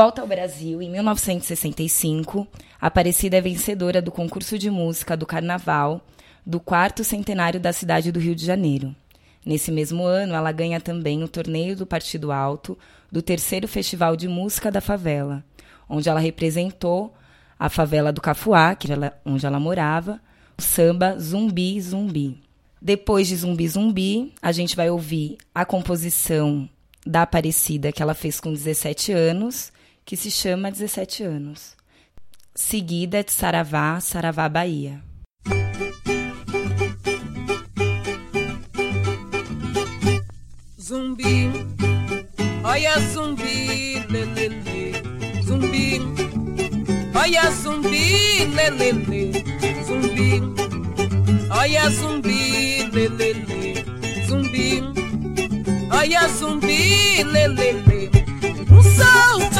volta ao Brasil, em 1965, Aparecida é vencedora do concurso de música do Carnaval do quarto centenário da cidade do Rio de Janeiro. Nesse mesmo ano, ela ganha também o torneio do Partido Alto do terceiro Festival de Música da Favela, onde ela representou a favela do Cafuá, que onde ela morava, o samba Zumbi Zumbi. Depois de Zumbi Zumbi, a gente vai ouvir a composição da Aparecida que ela fez com 17 anos que se chama 17 anos, seguida de Saravá, Saravá Bahia. Zumbi, olha zumbi, lelele, zumbi, olha zumbi, lelele, zumbi, olha zumbi, lelele, zumbi, olha zumbi, lelele, um salto.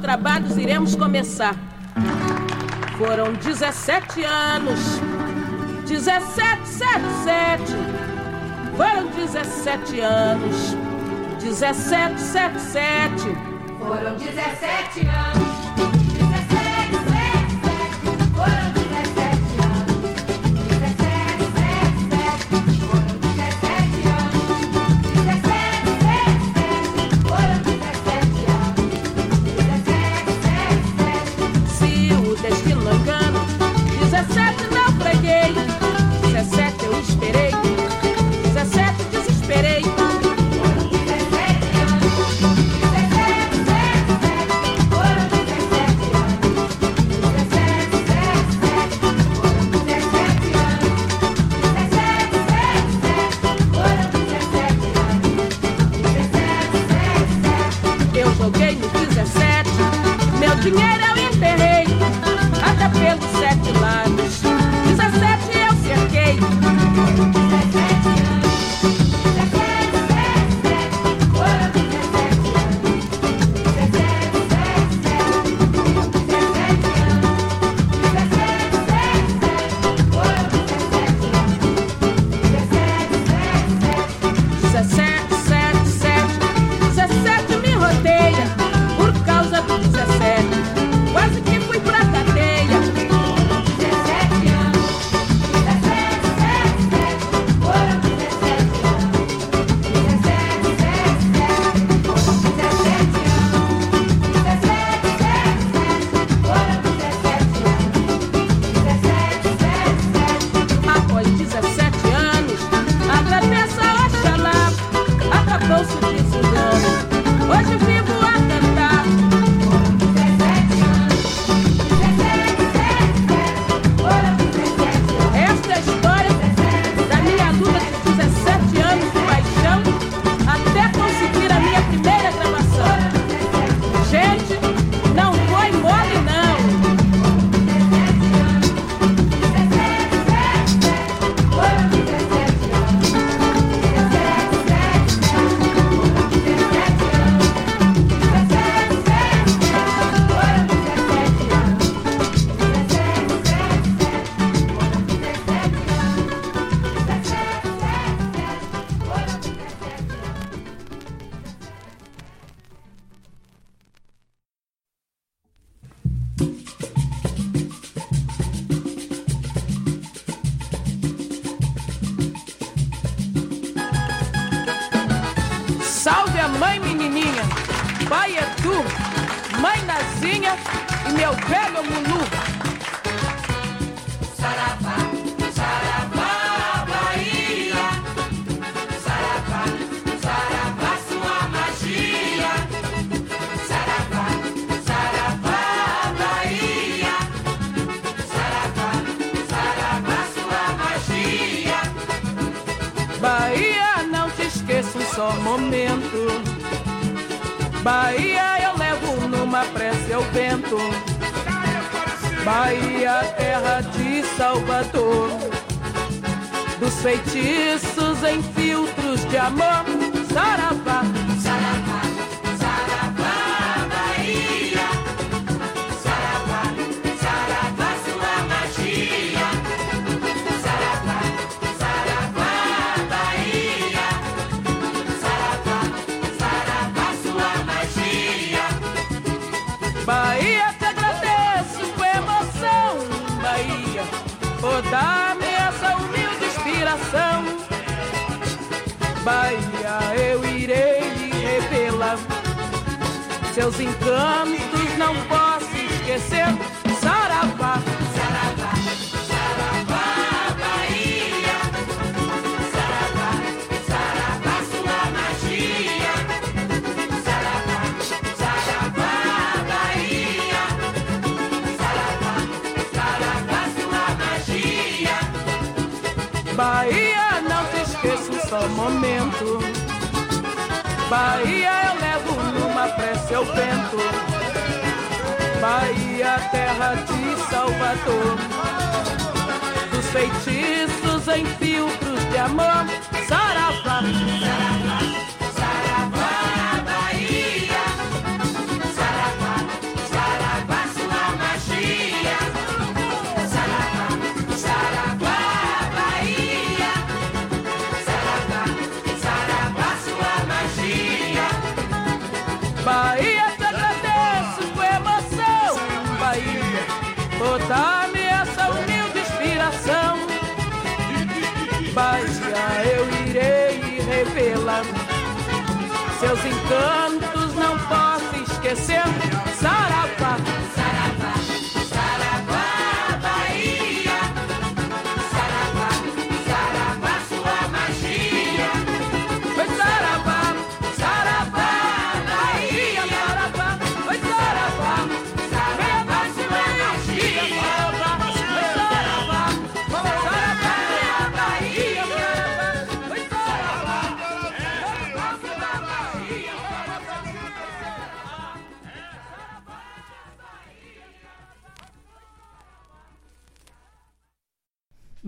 trabalhos iremos começar. Foram 17 anos. 17, 7, 7. Foram 17 anos. 17, 7, 7. Foram 17 anos. Bahia, não te esqueço um só momento. Bahia, eu levo numa prece ao vento. Bahia, terra de Salvador. Dos feitiços em filtros de amor, saravá. seus encantos não posso esquecer. Saravá, saravá, saravá, Bahia. Saravá, saravá, sua magia. Saravá, saravá, Bahia. Saravá, saravá, sua magia. Bahia, não te esqueço só um momento. Bahia ao vento. Bahia, terra de Salvador. Dos feitiços em filtros de amor. Saravá, seus encantos, não posso esquecer.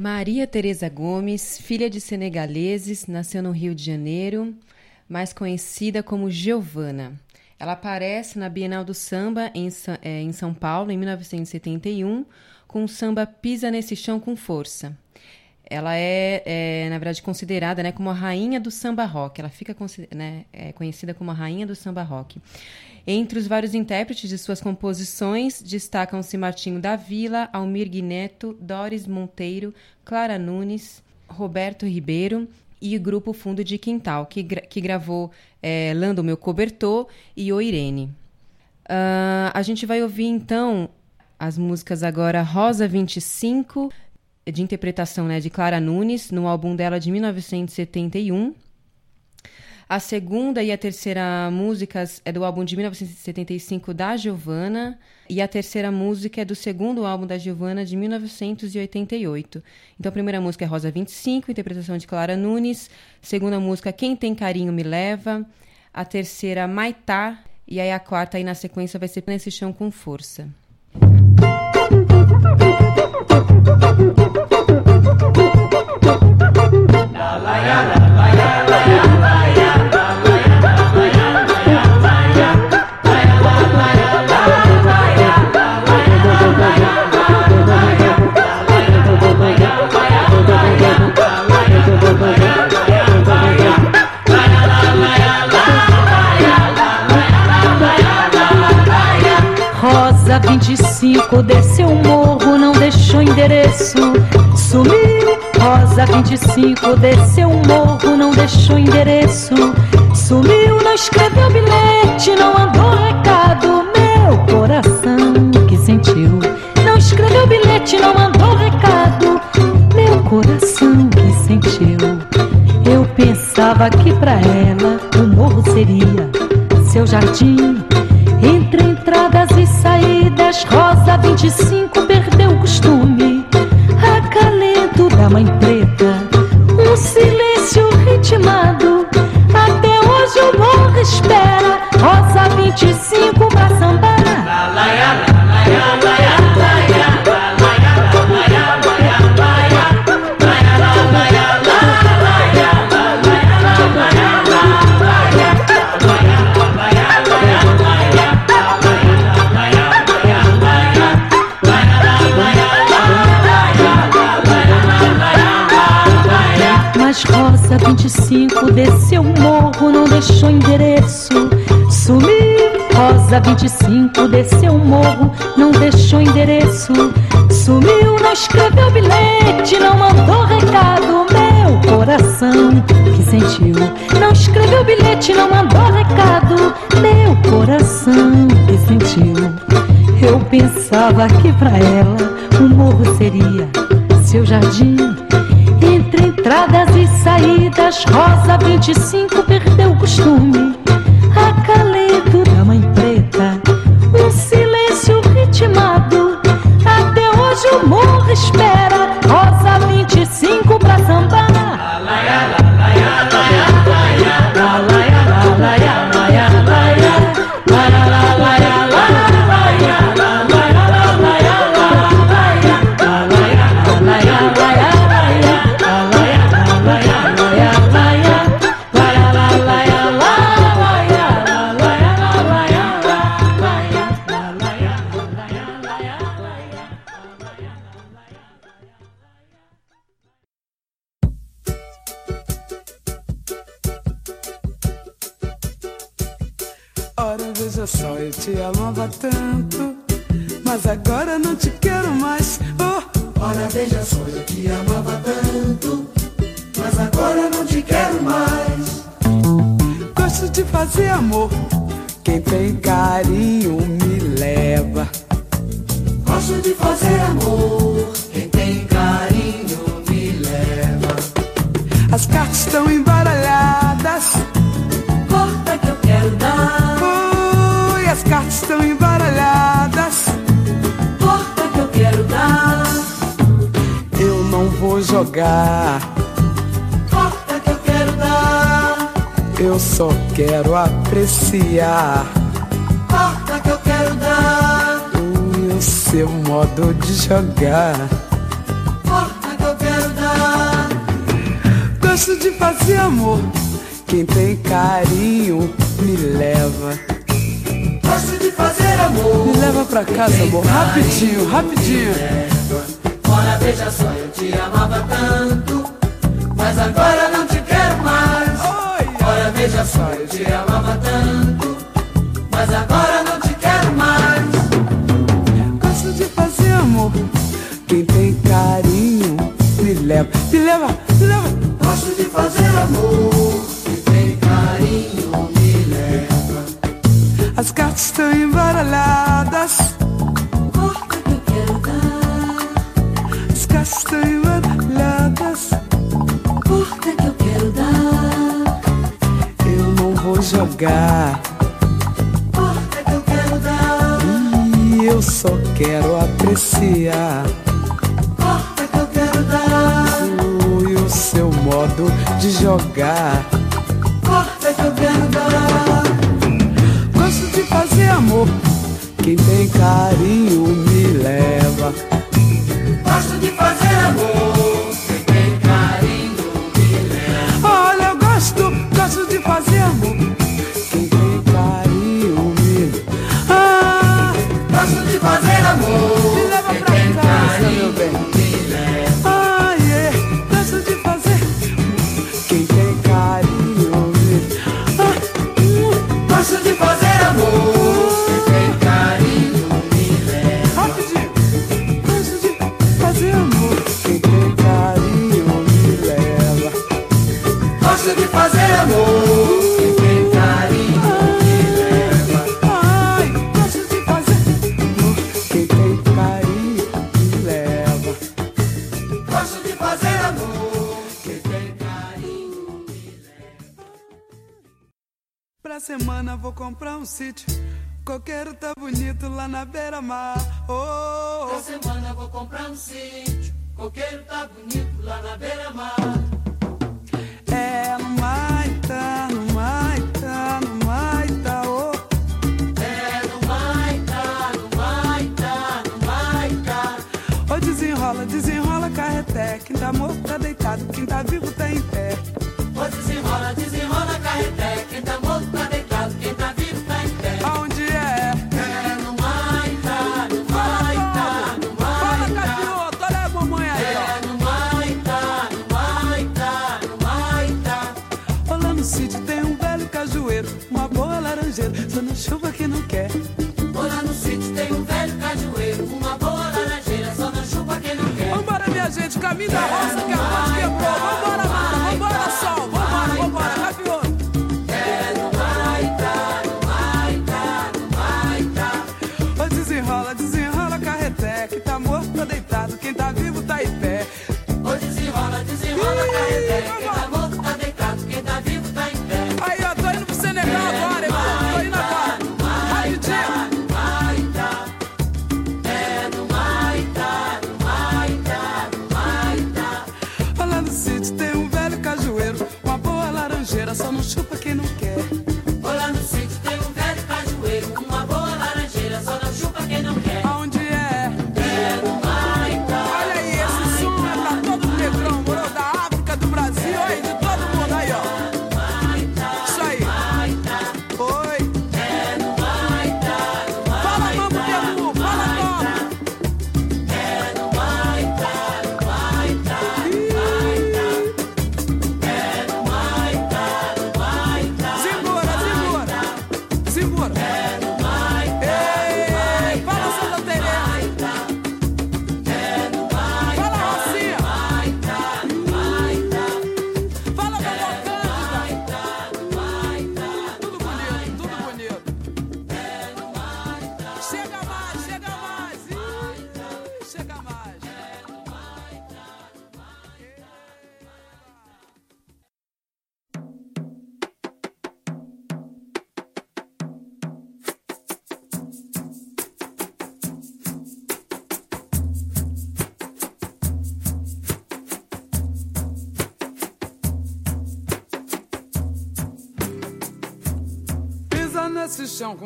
Maria Teresa Gomes, filha de senegaleses, nasceu no Rio de Janeiro, mais conhecida como Giovana. Ela aparece na Bienal do Samba em, eh, em São Paulo, em 1971, com o samba Pisa Nesse Chão com Força. Ela é, é, na verdade, considerada né, como a rainha do samba rock. Ela fica né, é, conhecida como a rainha do samba rock. Entre os vários intérpretes de suas composições, destacam-se Martinho da Vila, Almir Guineto, Doris Monteiro, Clara Nunes, Roberto Ribeiro e o grupo Fundo de Quintal, que, gra- que gravou é, Lando Meu Cobertor e O Irene. Ah, a gente vai ouvir então as músicas agora Rosa 25, de interpretação né, de Clara Nunes, no álbum dela de 1971. A segunda e a terceira músicas é do álbum de 1975 da Giovanna e a terceira música é do segundo álbum da Giovanna de 1988. Então a primeira música é Rosa 25, interpretação de Clara Nunes. Segunda música Quem tem carinho me leva. A terceira Maitá e aí a quarta aí na sequência vai ser Nesse chão com força. Rosa 25 desceu o morro, não deixou endereço, sumiu. Rosa 25 desceu o morro, não deixou endereço, sumiu. Não escreveu bilhete, não mandou recado. Meu coração que sentiu. Não escreveu bilhete, não mandou recado. Meu coração que sentiu. Eu pensava que pra ela o morro seria seu jardim. Entre entradas e saídas, Rosa 25 perdeu o costume. Acalento da mãe preta, um silêncio ritmado. Até hoje o morro espera. Rosa 25 pra sambar. 25 desceu o morro, não deixou endereço. Sumiu. Rosa 25 desceu o morro, não deixou endereço. Sumiu, não escreveu bilhete, não mandou recado. Meu coração que sentiu. Não escreveu bilhete, não mandou recado. Meu coração que sentiu. Eu pensava que pra ela o morro seria seu jardim. Entradas e saídas, Rosa 25 perdeu o costume. Acalento Ora, veja só, eu te amava tanto, mas agora não te quero mais. Oh, Ora, veja só, eu te amava tanto, mas agora não te quero mais. gosto de fazer amor. Quem tem carinho me leva. Gosto de fazer amor, quem tem carinho me leva. As cartas estão embaralhadas. Estão embaralhadas. corta que eu quero dar. Eu não vou jogar. Corta que eu quero dar, Eu só quero apreciar corta que eu quero dar. o seu modo de jogar. Corta que eu quero dar, Gosto de fazer amor. Quem tem carinho me leva. Amor. Me leva pra casa, amor. Rapidinho, rapidinho. Ora, veja só, eu te amava tanto, mas agora não te quero mais. Ora, veja só, eu te amava tanto, mas agora não te quero mais. Gosto de fazer amor. Quem tem carinho me leva. Me leva, me leva. Gosto de fazer amor, cartas estão embaralhadas. Corta que eu quero dar, As cartas estão embaralhadas. corta que eu quero dar, Eu não vou jogar. corta que eu quero dar, E eu só quero apreciar corta que eu quero dar, e o seu modo de jogar. Amor. Quem tem carinho me leva. Tá morto tá deitado, quem tá vivo tá em pé.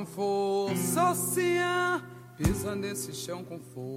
Força, ocean. Pisa nesse chão com força.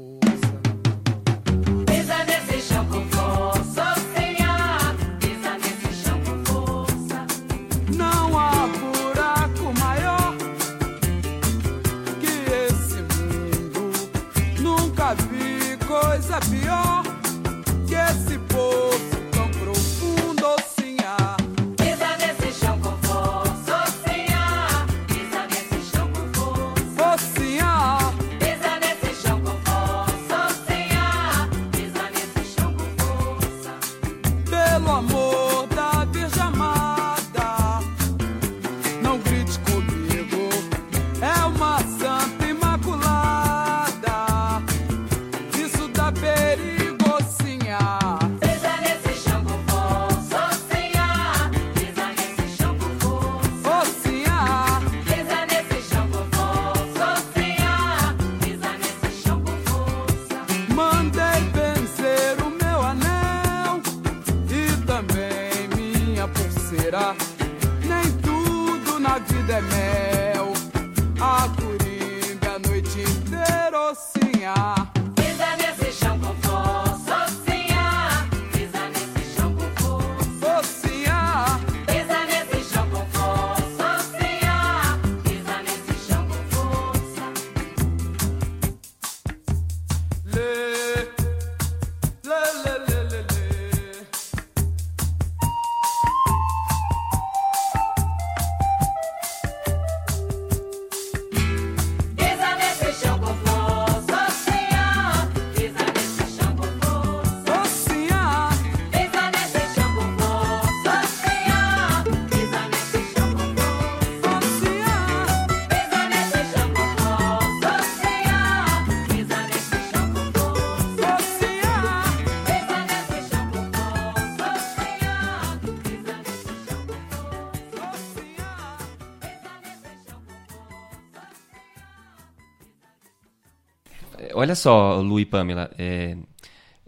Olha só, Lu e Pamela, é,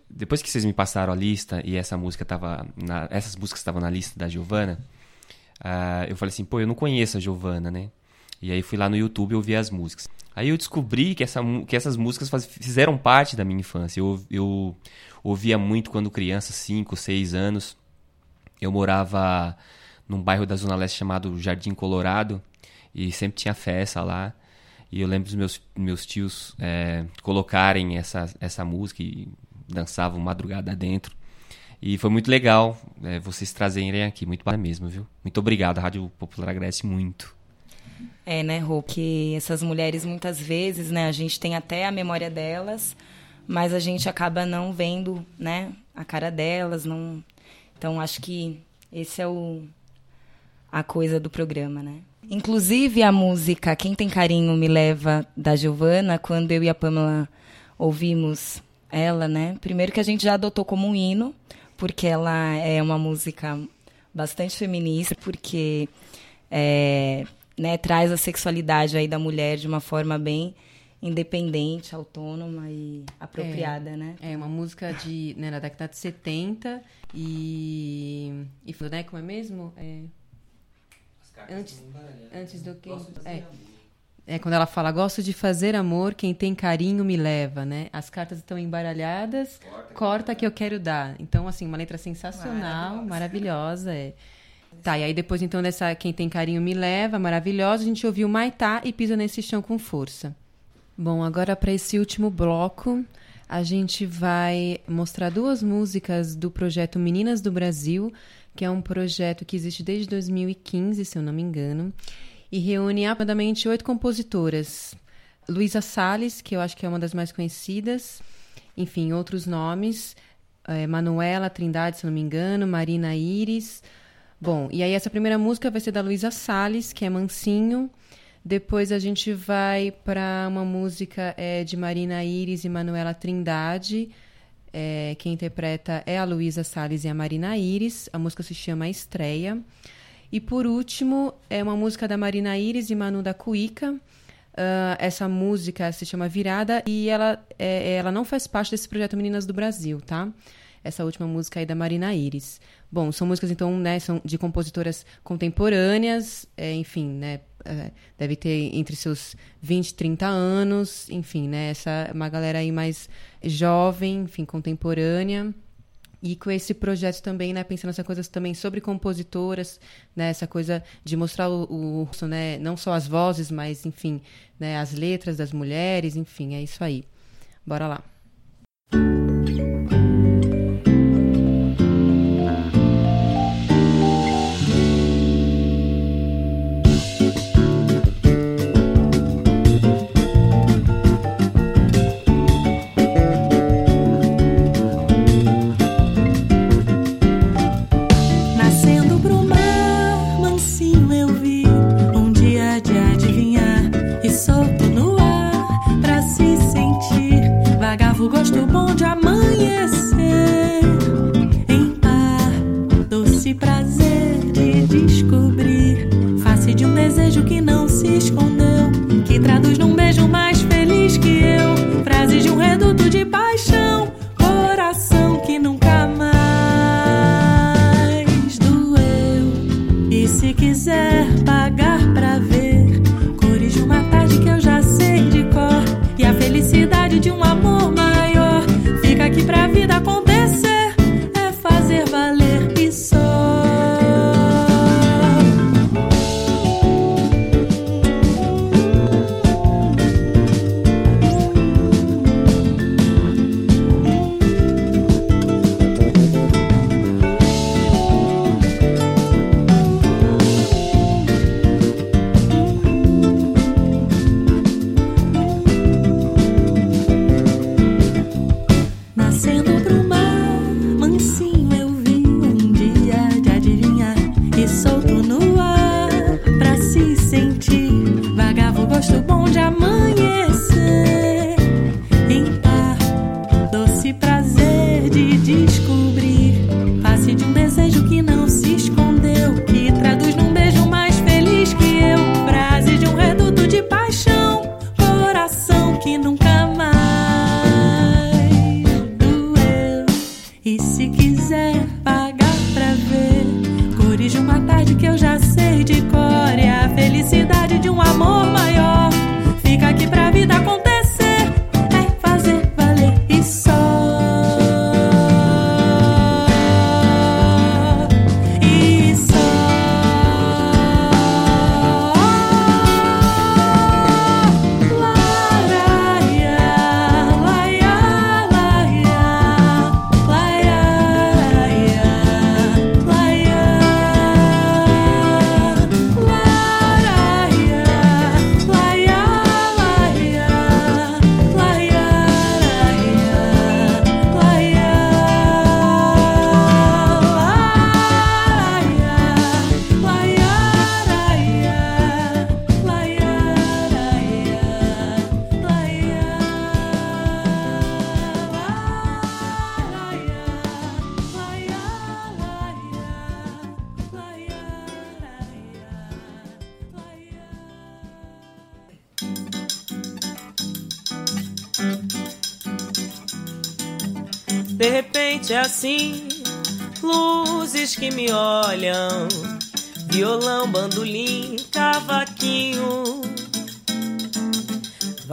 depois que vocês me passaram a lista e essa música tava na, essas músicas estavam na lista da Giovana, ah, eu falei assim, pô, eu não conheço a Giovana, né? E aí fui lá no YouTube e ouvi as músicas. Aí eu descobri que, essa, que essas músicas faz- fizeram parte da minha infância. Eu, eu ouvia muito quando criança, 5, 6 anos. Eu morava num bairro da Zona Leste chamado Jardim Colorado e sempre tinha festa lá. E eu lembro dos meus, meus tios é, colocarem essa, essa música e dançavam madrugada dentro. E foi muito legal é, vocês trazerem aqui, muito bacana mesmo, viu? Muito obrigado, a Rádio Popular agradece muito. É, né, Rô? Que essas mulheres, muitas vezes, né, a gente tem até a memória delas, mas a gente acaba não vendo, né, a cara delas, não... Então, acho que esse é o... a coisa do programa, né? Inclusive, a música Quem Tem Carinho Me Leva, da Giovana, quando eu e a Pamela ouvimos ela, né? Primeiro que a gente já adotou como um hino, porque ela é uma música bastante feminista, porque é, né, traz a sexualidade aí da mulher de uma forma bem independente, autônoma e apropriada, é, né? É uma música de, né, na década de 70 e. E né, como é mesmo? É, antes, antes do que. É, é quando ela fala, gosto de fazer amor, quem tem carinho me leva, né? As cartas estão embaralhadas, corta, que eu quero dar. Então, assim, uma letra sensacional, maravilhosa, é. Tá, e aí depois, então, dessa Quem Tem Carinho Me Leva, maravilhosa, a gente ouviu Maitá e Pisa Nesse Chão com Força. Bom, agora para esse último bloco, a gente vai mostrar duas músicas do projeto Meninas do Brasil, que é um projeto que existe desde 2015, se eu não me engano, e reúne aproximadamente oito compositoras. Luísa Salles, que eu acho que é uma das mais conhecidas, enfim, outros nomes, é, Manuela Trindade, se eu não me engano, Marina Iris. Bom, e aí essa primeira música vai ser da Luísa Salles, que é Mansinho. Depois a gente vai para uma música é, de Marina Iris e Manuela Trindade. É, quem interpreta é a Luísa Salles e a Marina Iris. A música se chama Estreia. E por último, é uma música da Marina Iris e Manu da Cuica. Uh, essa música se chama Virada e ela, é, ela não faz parte desse projeto Meninas do Brasil, tá? Essa última música aí da Marina Iris. Bom, são músicas, então, né, são de compositoras contemporâneas, é, enfim, né, é, deve ter entre seus 20 e 30 anos, enfim, né? Essa uma galera aí mais jovem, enfim, contemporânea. E com esse projeto também, né, pensando nessa coisa também sobre compositoras, né, essa coisa de mostrar o, o né, não só as vozes, mas, enfim, né, as letras das mulheres, enfim, é isso aí. Bora lá.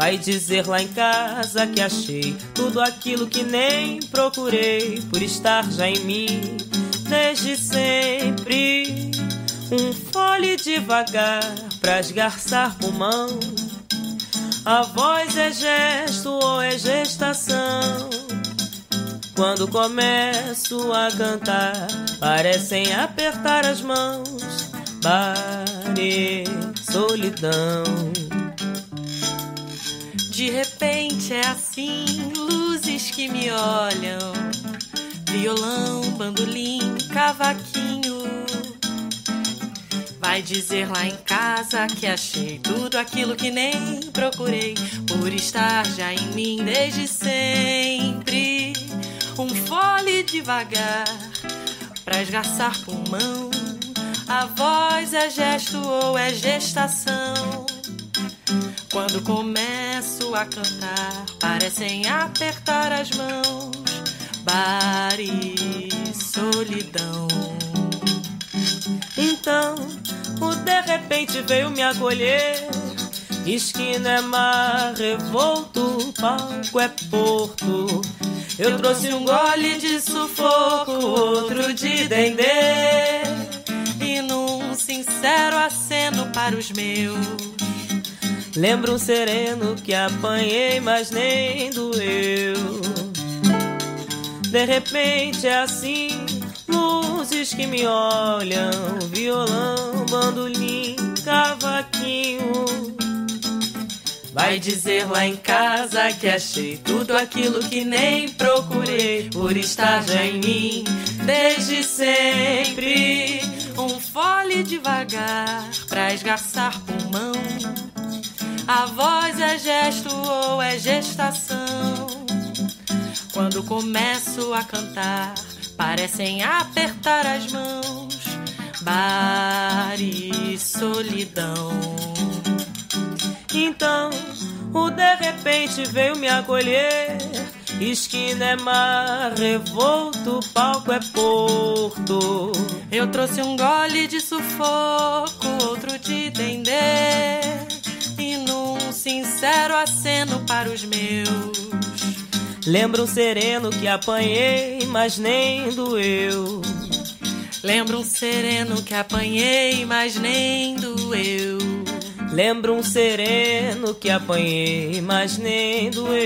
Vai dizer lá em casa que achei tudo aquilo que nem procurei por estar já em mim desde sempre. Um fole devagar pra esgarçar pulmão. A voz é gesto ou é gestação. Quando começo a cantar, parecem apertar as mãos. Bare, solidão. De repente é assim, luzes que me olham, violão, bandolim, cavaquinho. Vai dizer lá em casa que achei tudo aquilo que nem procurei, por estar já em mim desde sempre. Um fole devagar pra esgarçar pulmão. A voz é gesto ou é gestação. Quando começo a cantar, parecem apertar as mãos. Bar e solidão. Então, o de repente veio me acolher. Esquina é mar revolto, palco é porto. Eu trouxe um gole de sufoco, outro de dendê. E num sincero aceno para os meus. Lembro um sereno que apanhei, mas nem doeu. De repente é assim, luzes que me olham, violão, bandolim, cavaquinho. Vai dizer lá em casa que achei tudo aquilo que nem procurei por estar já em mim desde sempre. Um fole devagar pra esgarçar pulmão. A voz é gesto ou é gestação. Quando começo a cantar, parecem apertar as mãos. Bar e solidão. Então, o de repente veio me acolher. Esquina é mar revolto, palco é porto. Eu trouxe um gole de sufoco, outro de dendê. Sincero aceno para os meus. Lembro um sereno que apanhei, mas nem doeu. Lembro um sereno que apanhei, mas nem doeu. Lembro um sereno que apanhei, mas nem doeu.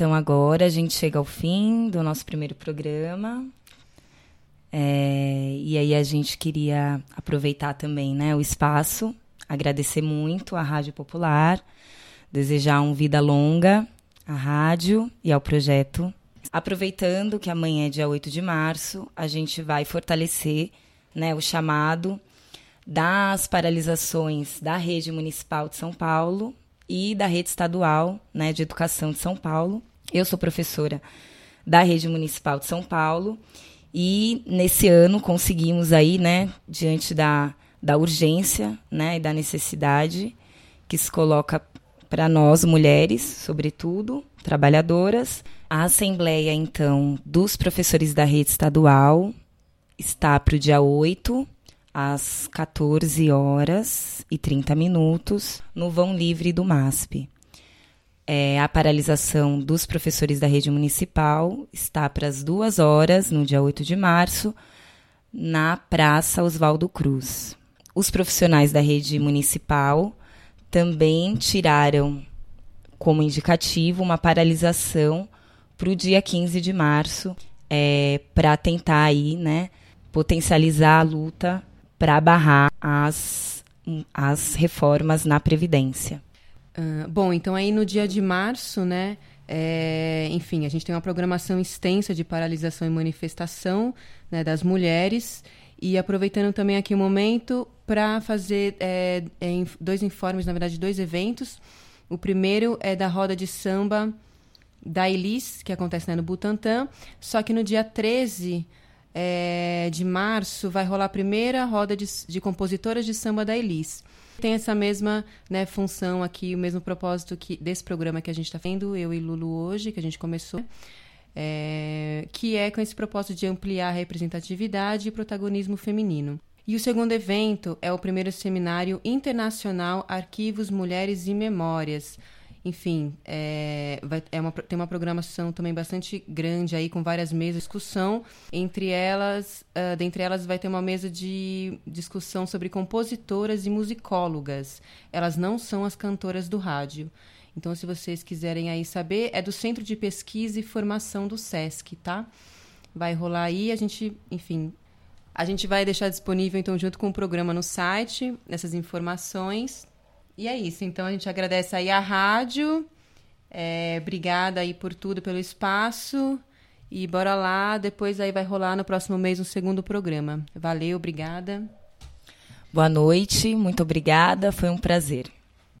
Então agora a gente chega ao fim do nosso primeiro programa. É, e aí a gente queria aproveitar também né, o espaço, agradecer muito à Rádio Popular, desejar um vida longa à rádio e ao projeto. Aproveitando que amanhã é dia 8 de março, a gente vai fortalecer né, o chamado das paralisações da rede municipal de São Paulo e da rede estadual né, de educação de São Paulo. Eu sou professora da rede municipal de São Paulo e nesse ano conseguimos aí, né, diante da, da urgência né, e da necessidade que se coloca para nós, mulheres, sobretudo, trabalhadoras, a Assembleia, então, dos professores da rede estadual está para o dia 8, às 14 horas e 30 minutos, no vão livre do MASP. É, a paralisação dos professores da rede municipal está para as duas horas, no dia 8 de março, na Praça Oswaldo Cruz. Os profissionais da rede municipal também tiraram como indicativo uma paralisação para o dia 15 de março, é, para tentar aí, né, potencializar a luta para barrar as, as reformas na Previdência. Ah, bom, então aí no dia de março, né? é, enfim, a gente tem uma programação extensa de paralisação e manifestação né, das mulheres. E aproveitando também aqui o momento para fazer é, é, dois informes, na verdade, dois eventos. O primeiro é da roda de samba da Elis, que acontece né, no Butantã. Só que no dia 13 é, de março vai rolar a primeira roda de, de compositoras de samba da Elis. Tem essa mesma né, função aqui, o mesmo propósito que desse programa que a gente está vendo, eu e Lulu hoje, que a gente começou, é, que é com esse propósito de ampliar a representatividade e protagonismo feminino. E o segundo evento é o primeiro seminário internacional Arquivos, Mulheres e Memórias. Enfim, é, vai- é uma, tem uma programação também bastante grande aí, com várias mesas de discussão. Entre elas, ah, dentre elas, vai ter uma mesa de discussão sobre compositoras e musicólogas. Elas não são as cantoras do rádio. Então, se vocês quiserem aí saber, é do Centro de Pesquisa e Formação do SESC, tá? Vai rolar aí, a gente, enfim, a gente vai deixar disponível, então, junto com o programa no site, essas informações. E é isso. Então, a gente agradece aí a rádio. É, obrigada aí por tudo, pelo espaço. E bora lá. Depois aí vai rolar no próximo mês um segundo programa. Valeu, obrigada. Boa noite, muito obrigada, foi um prazer.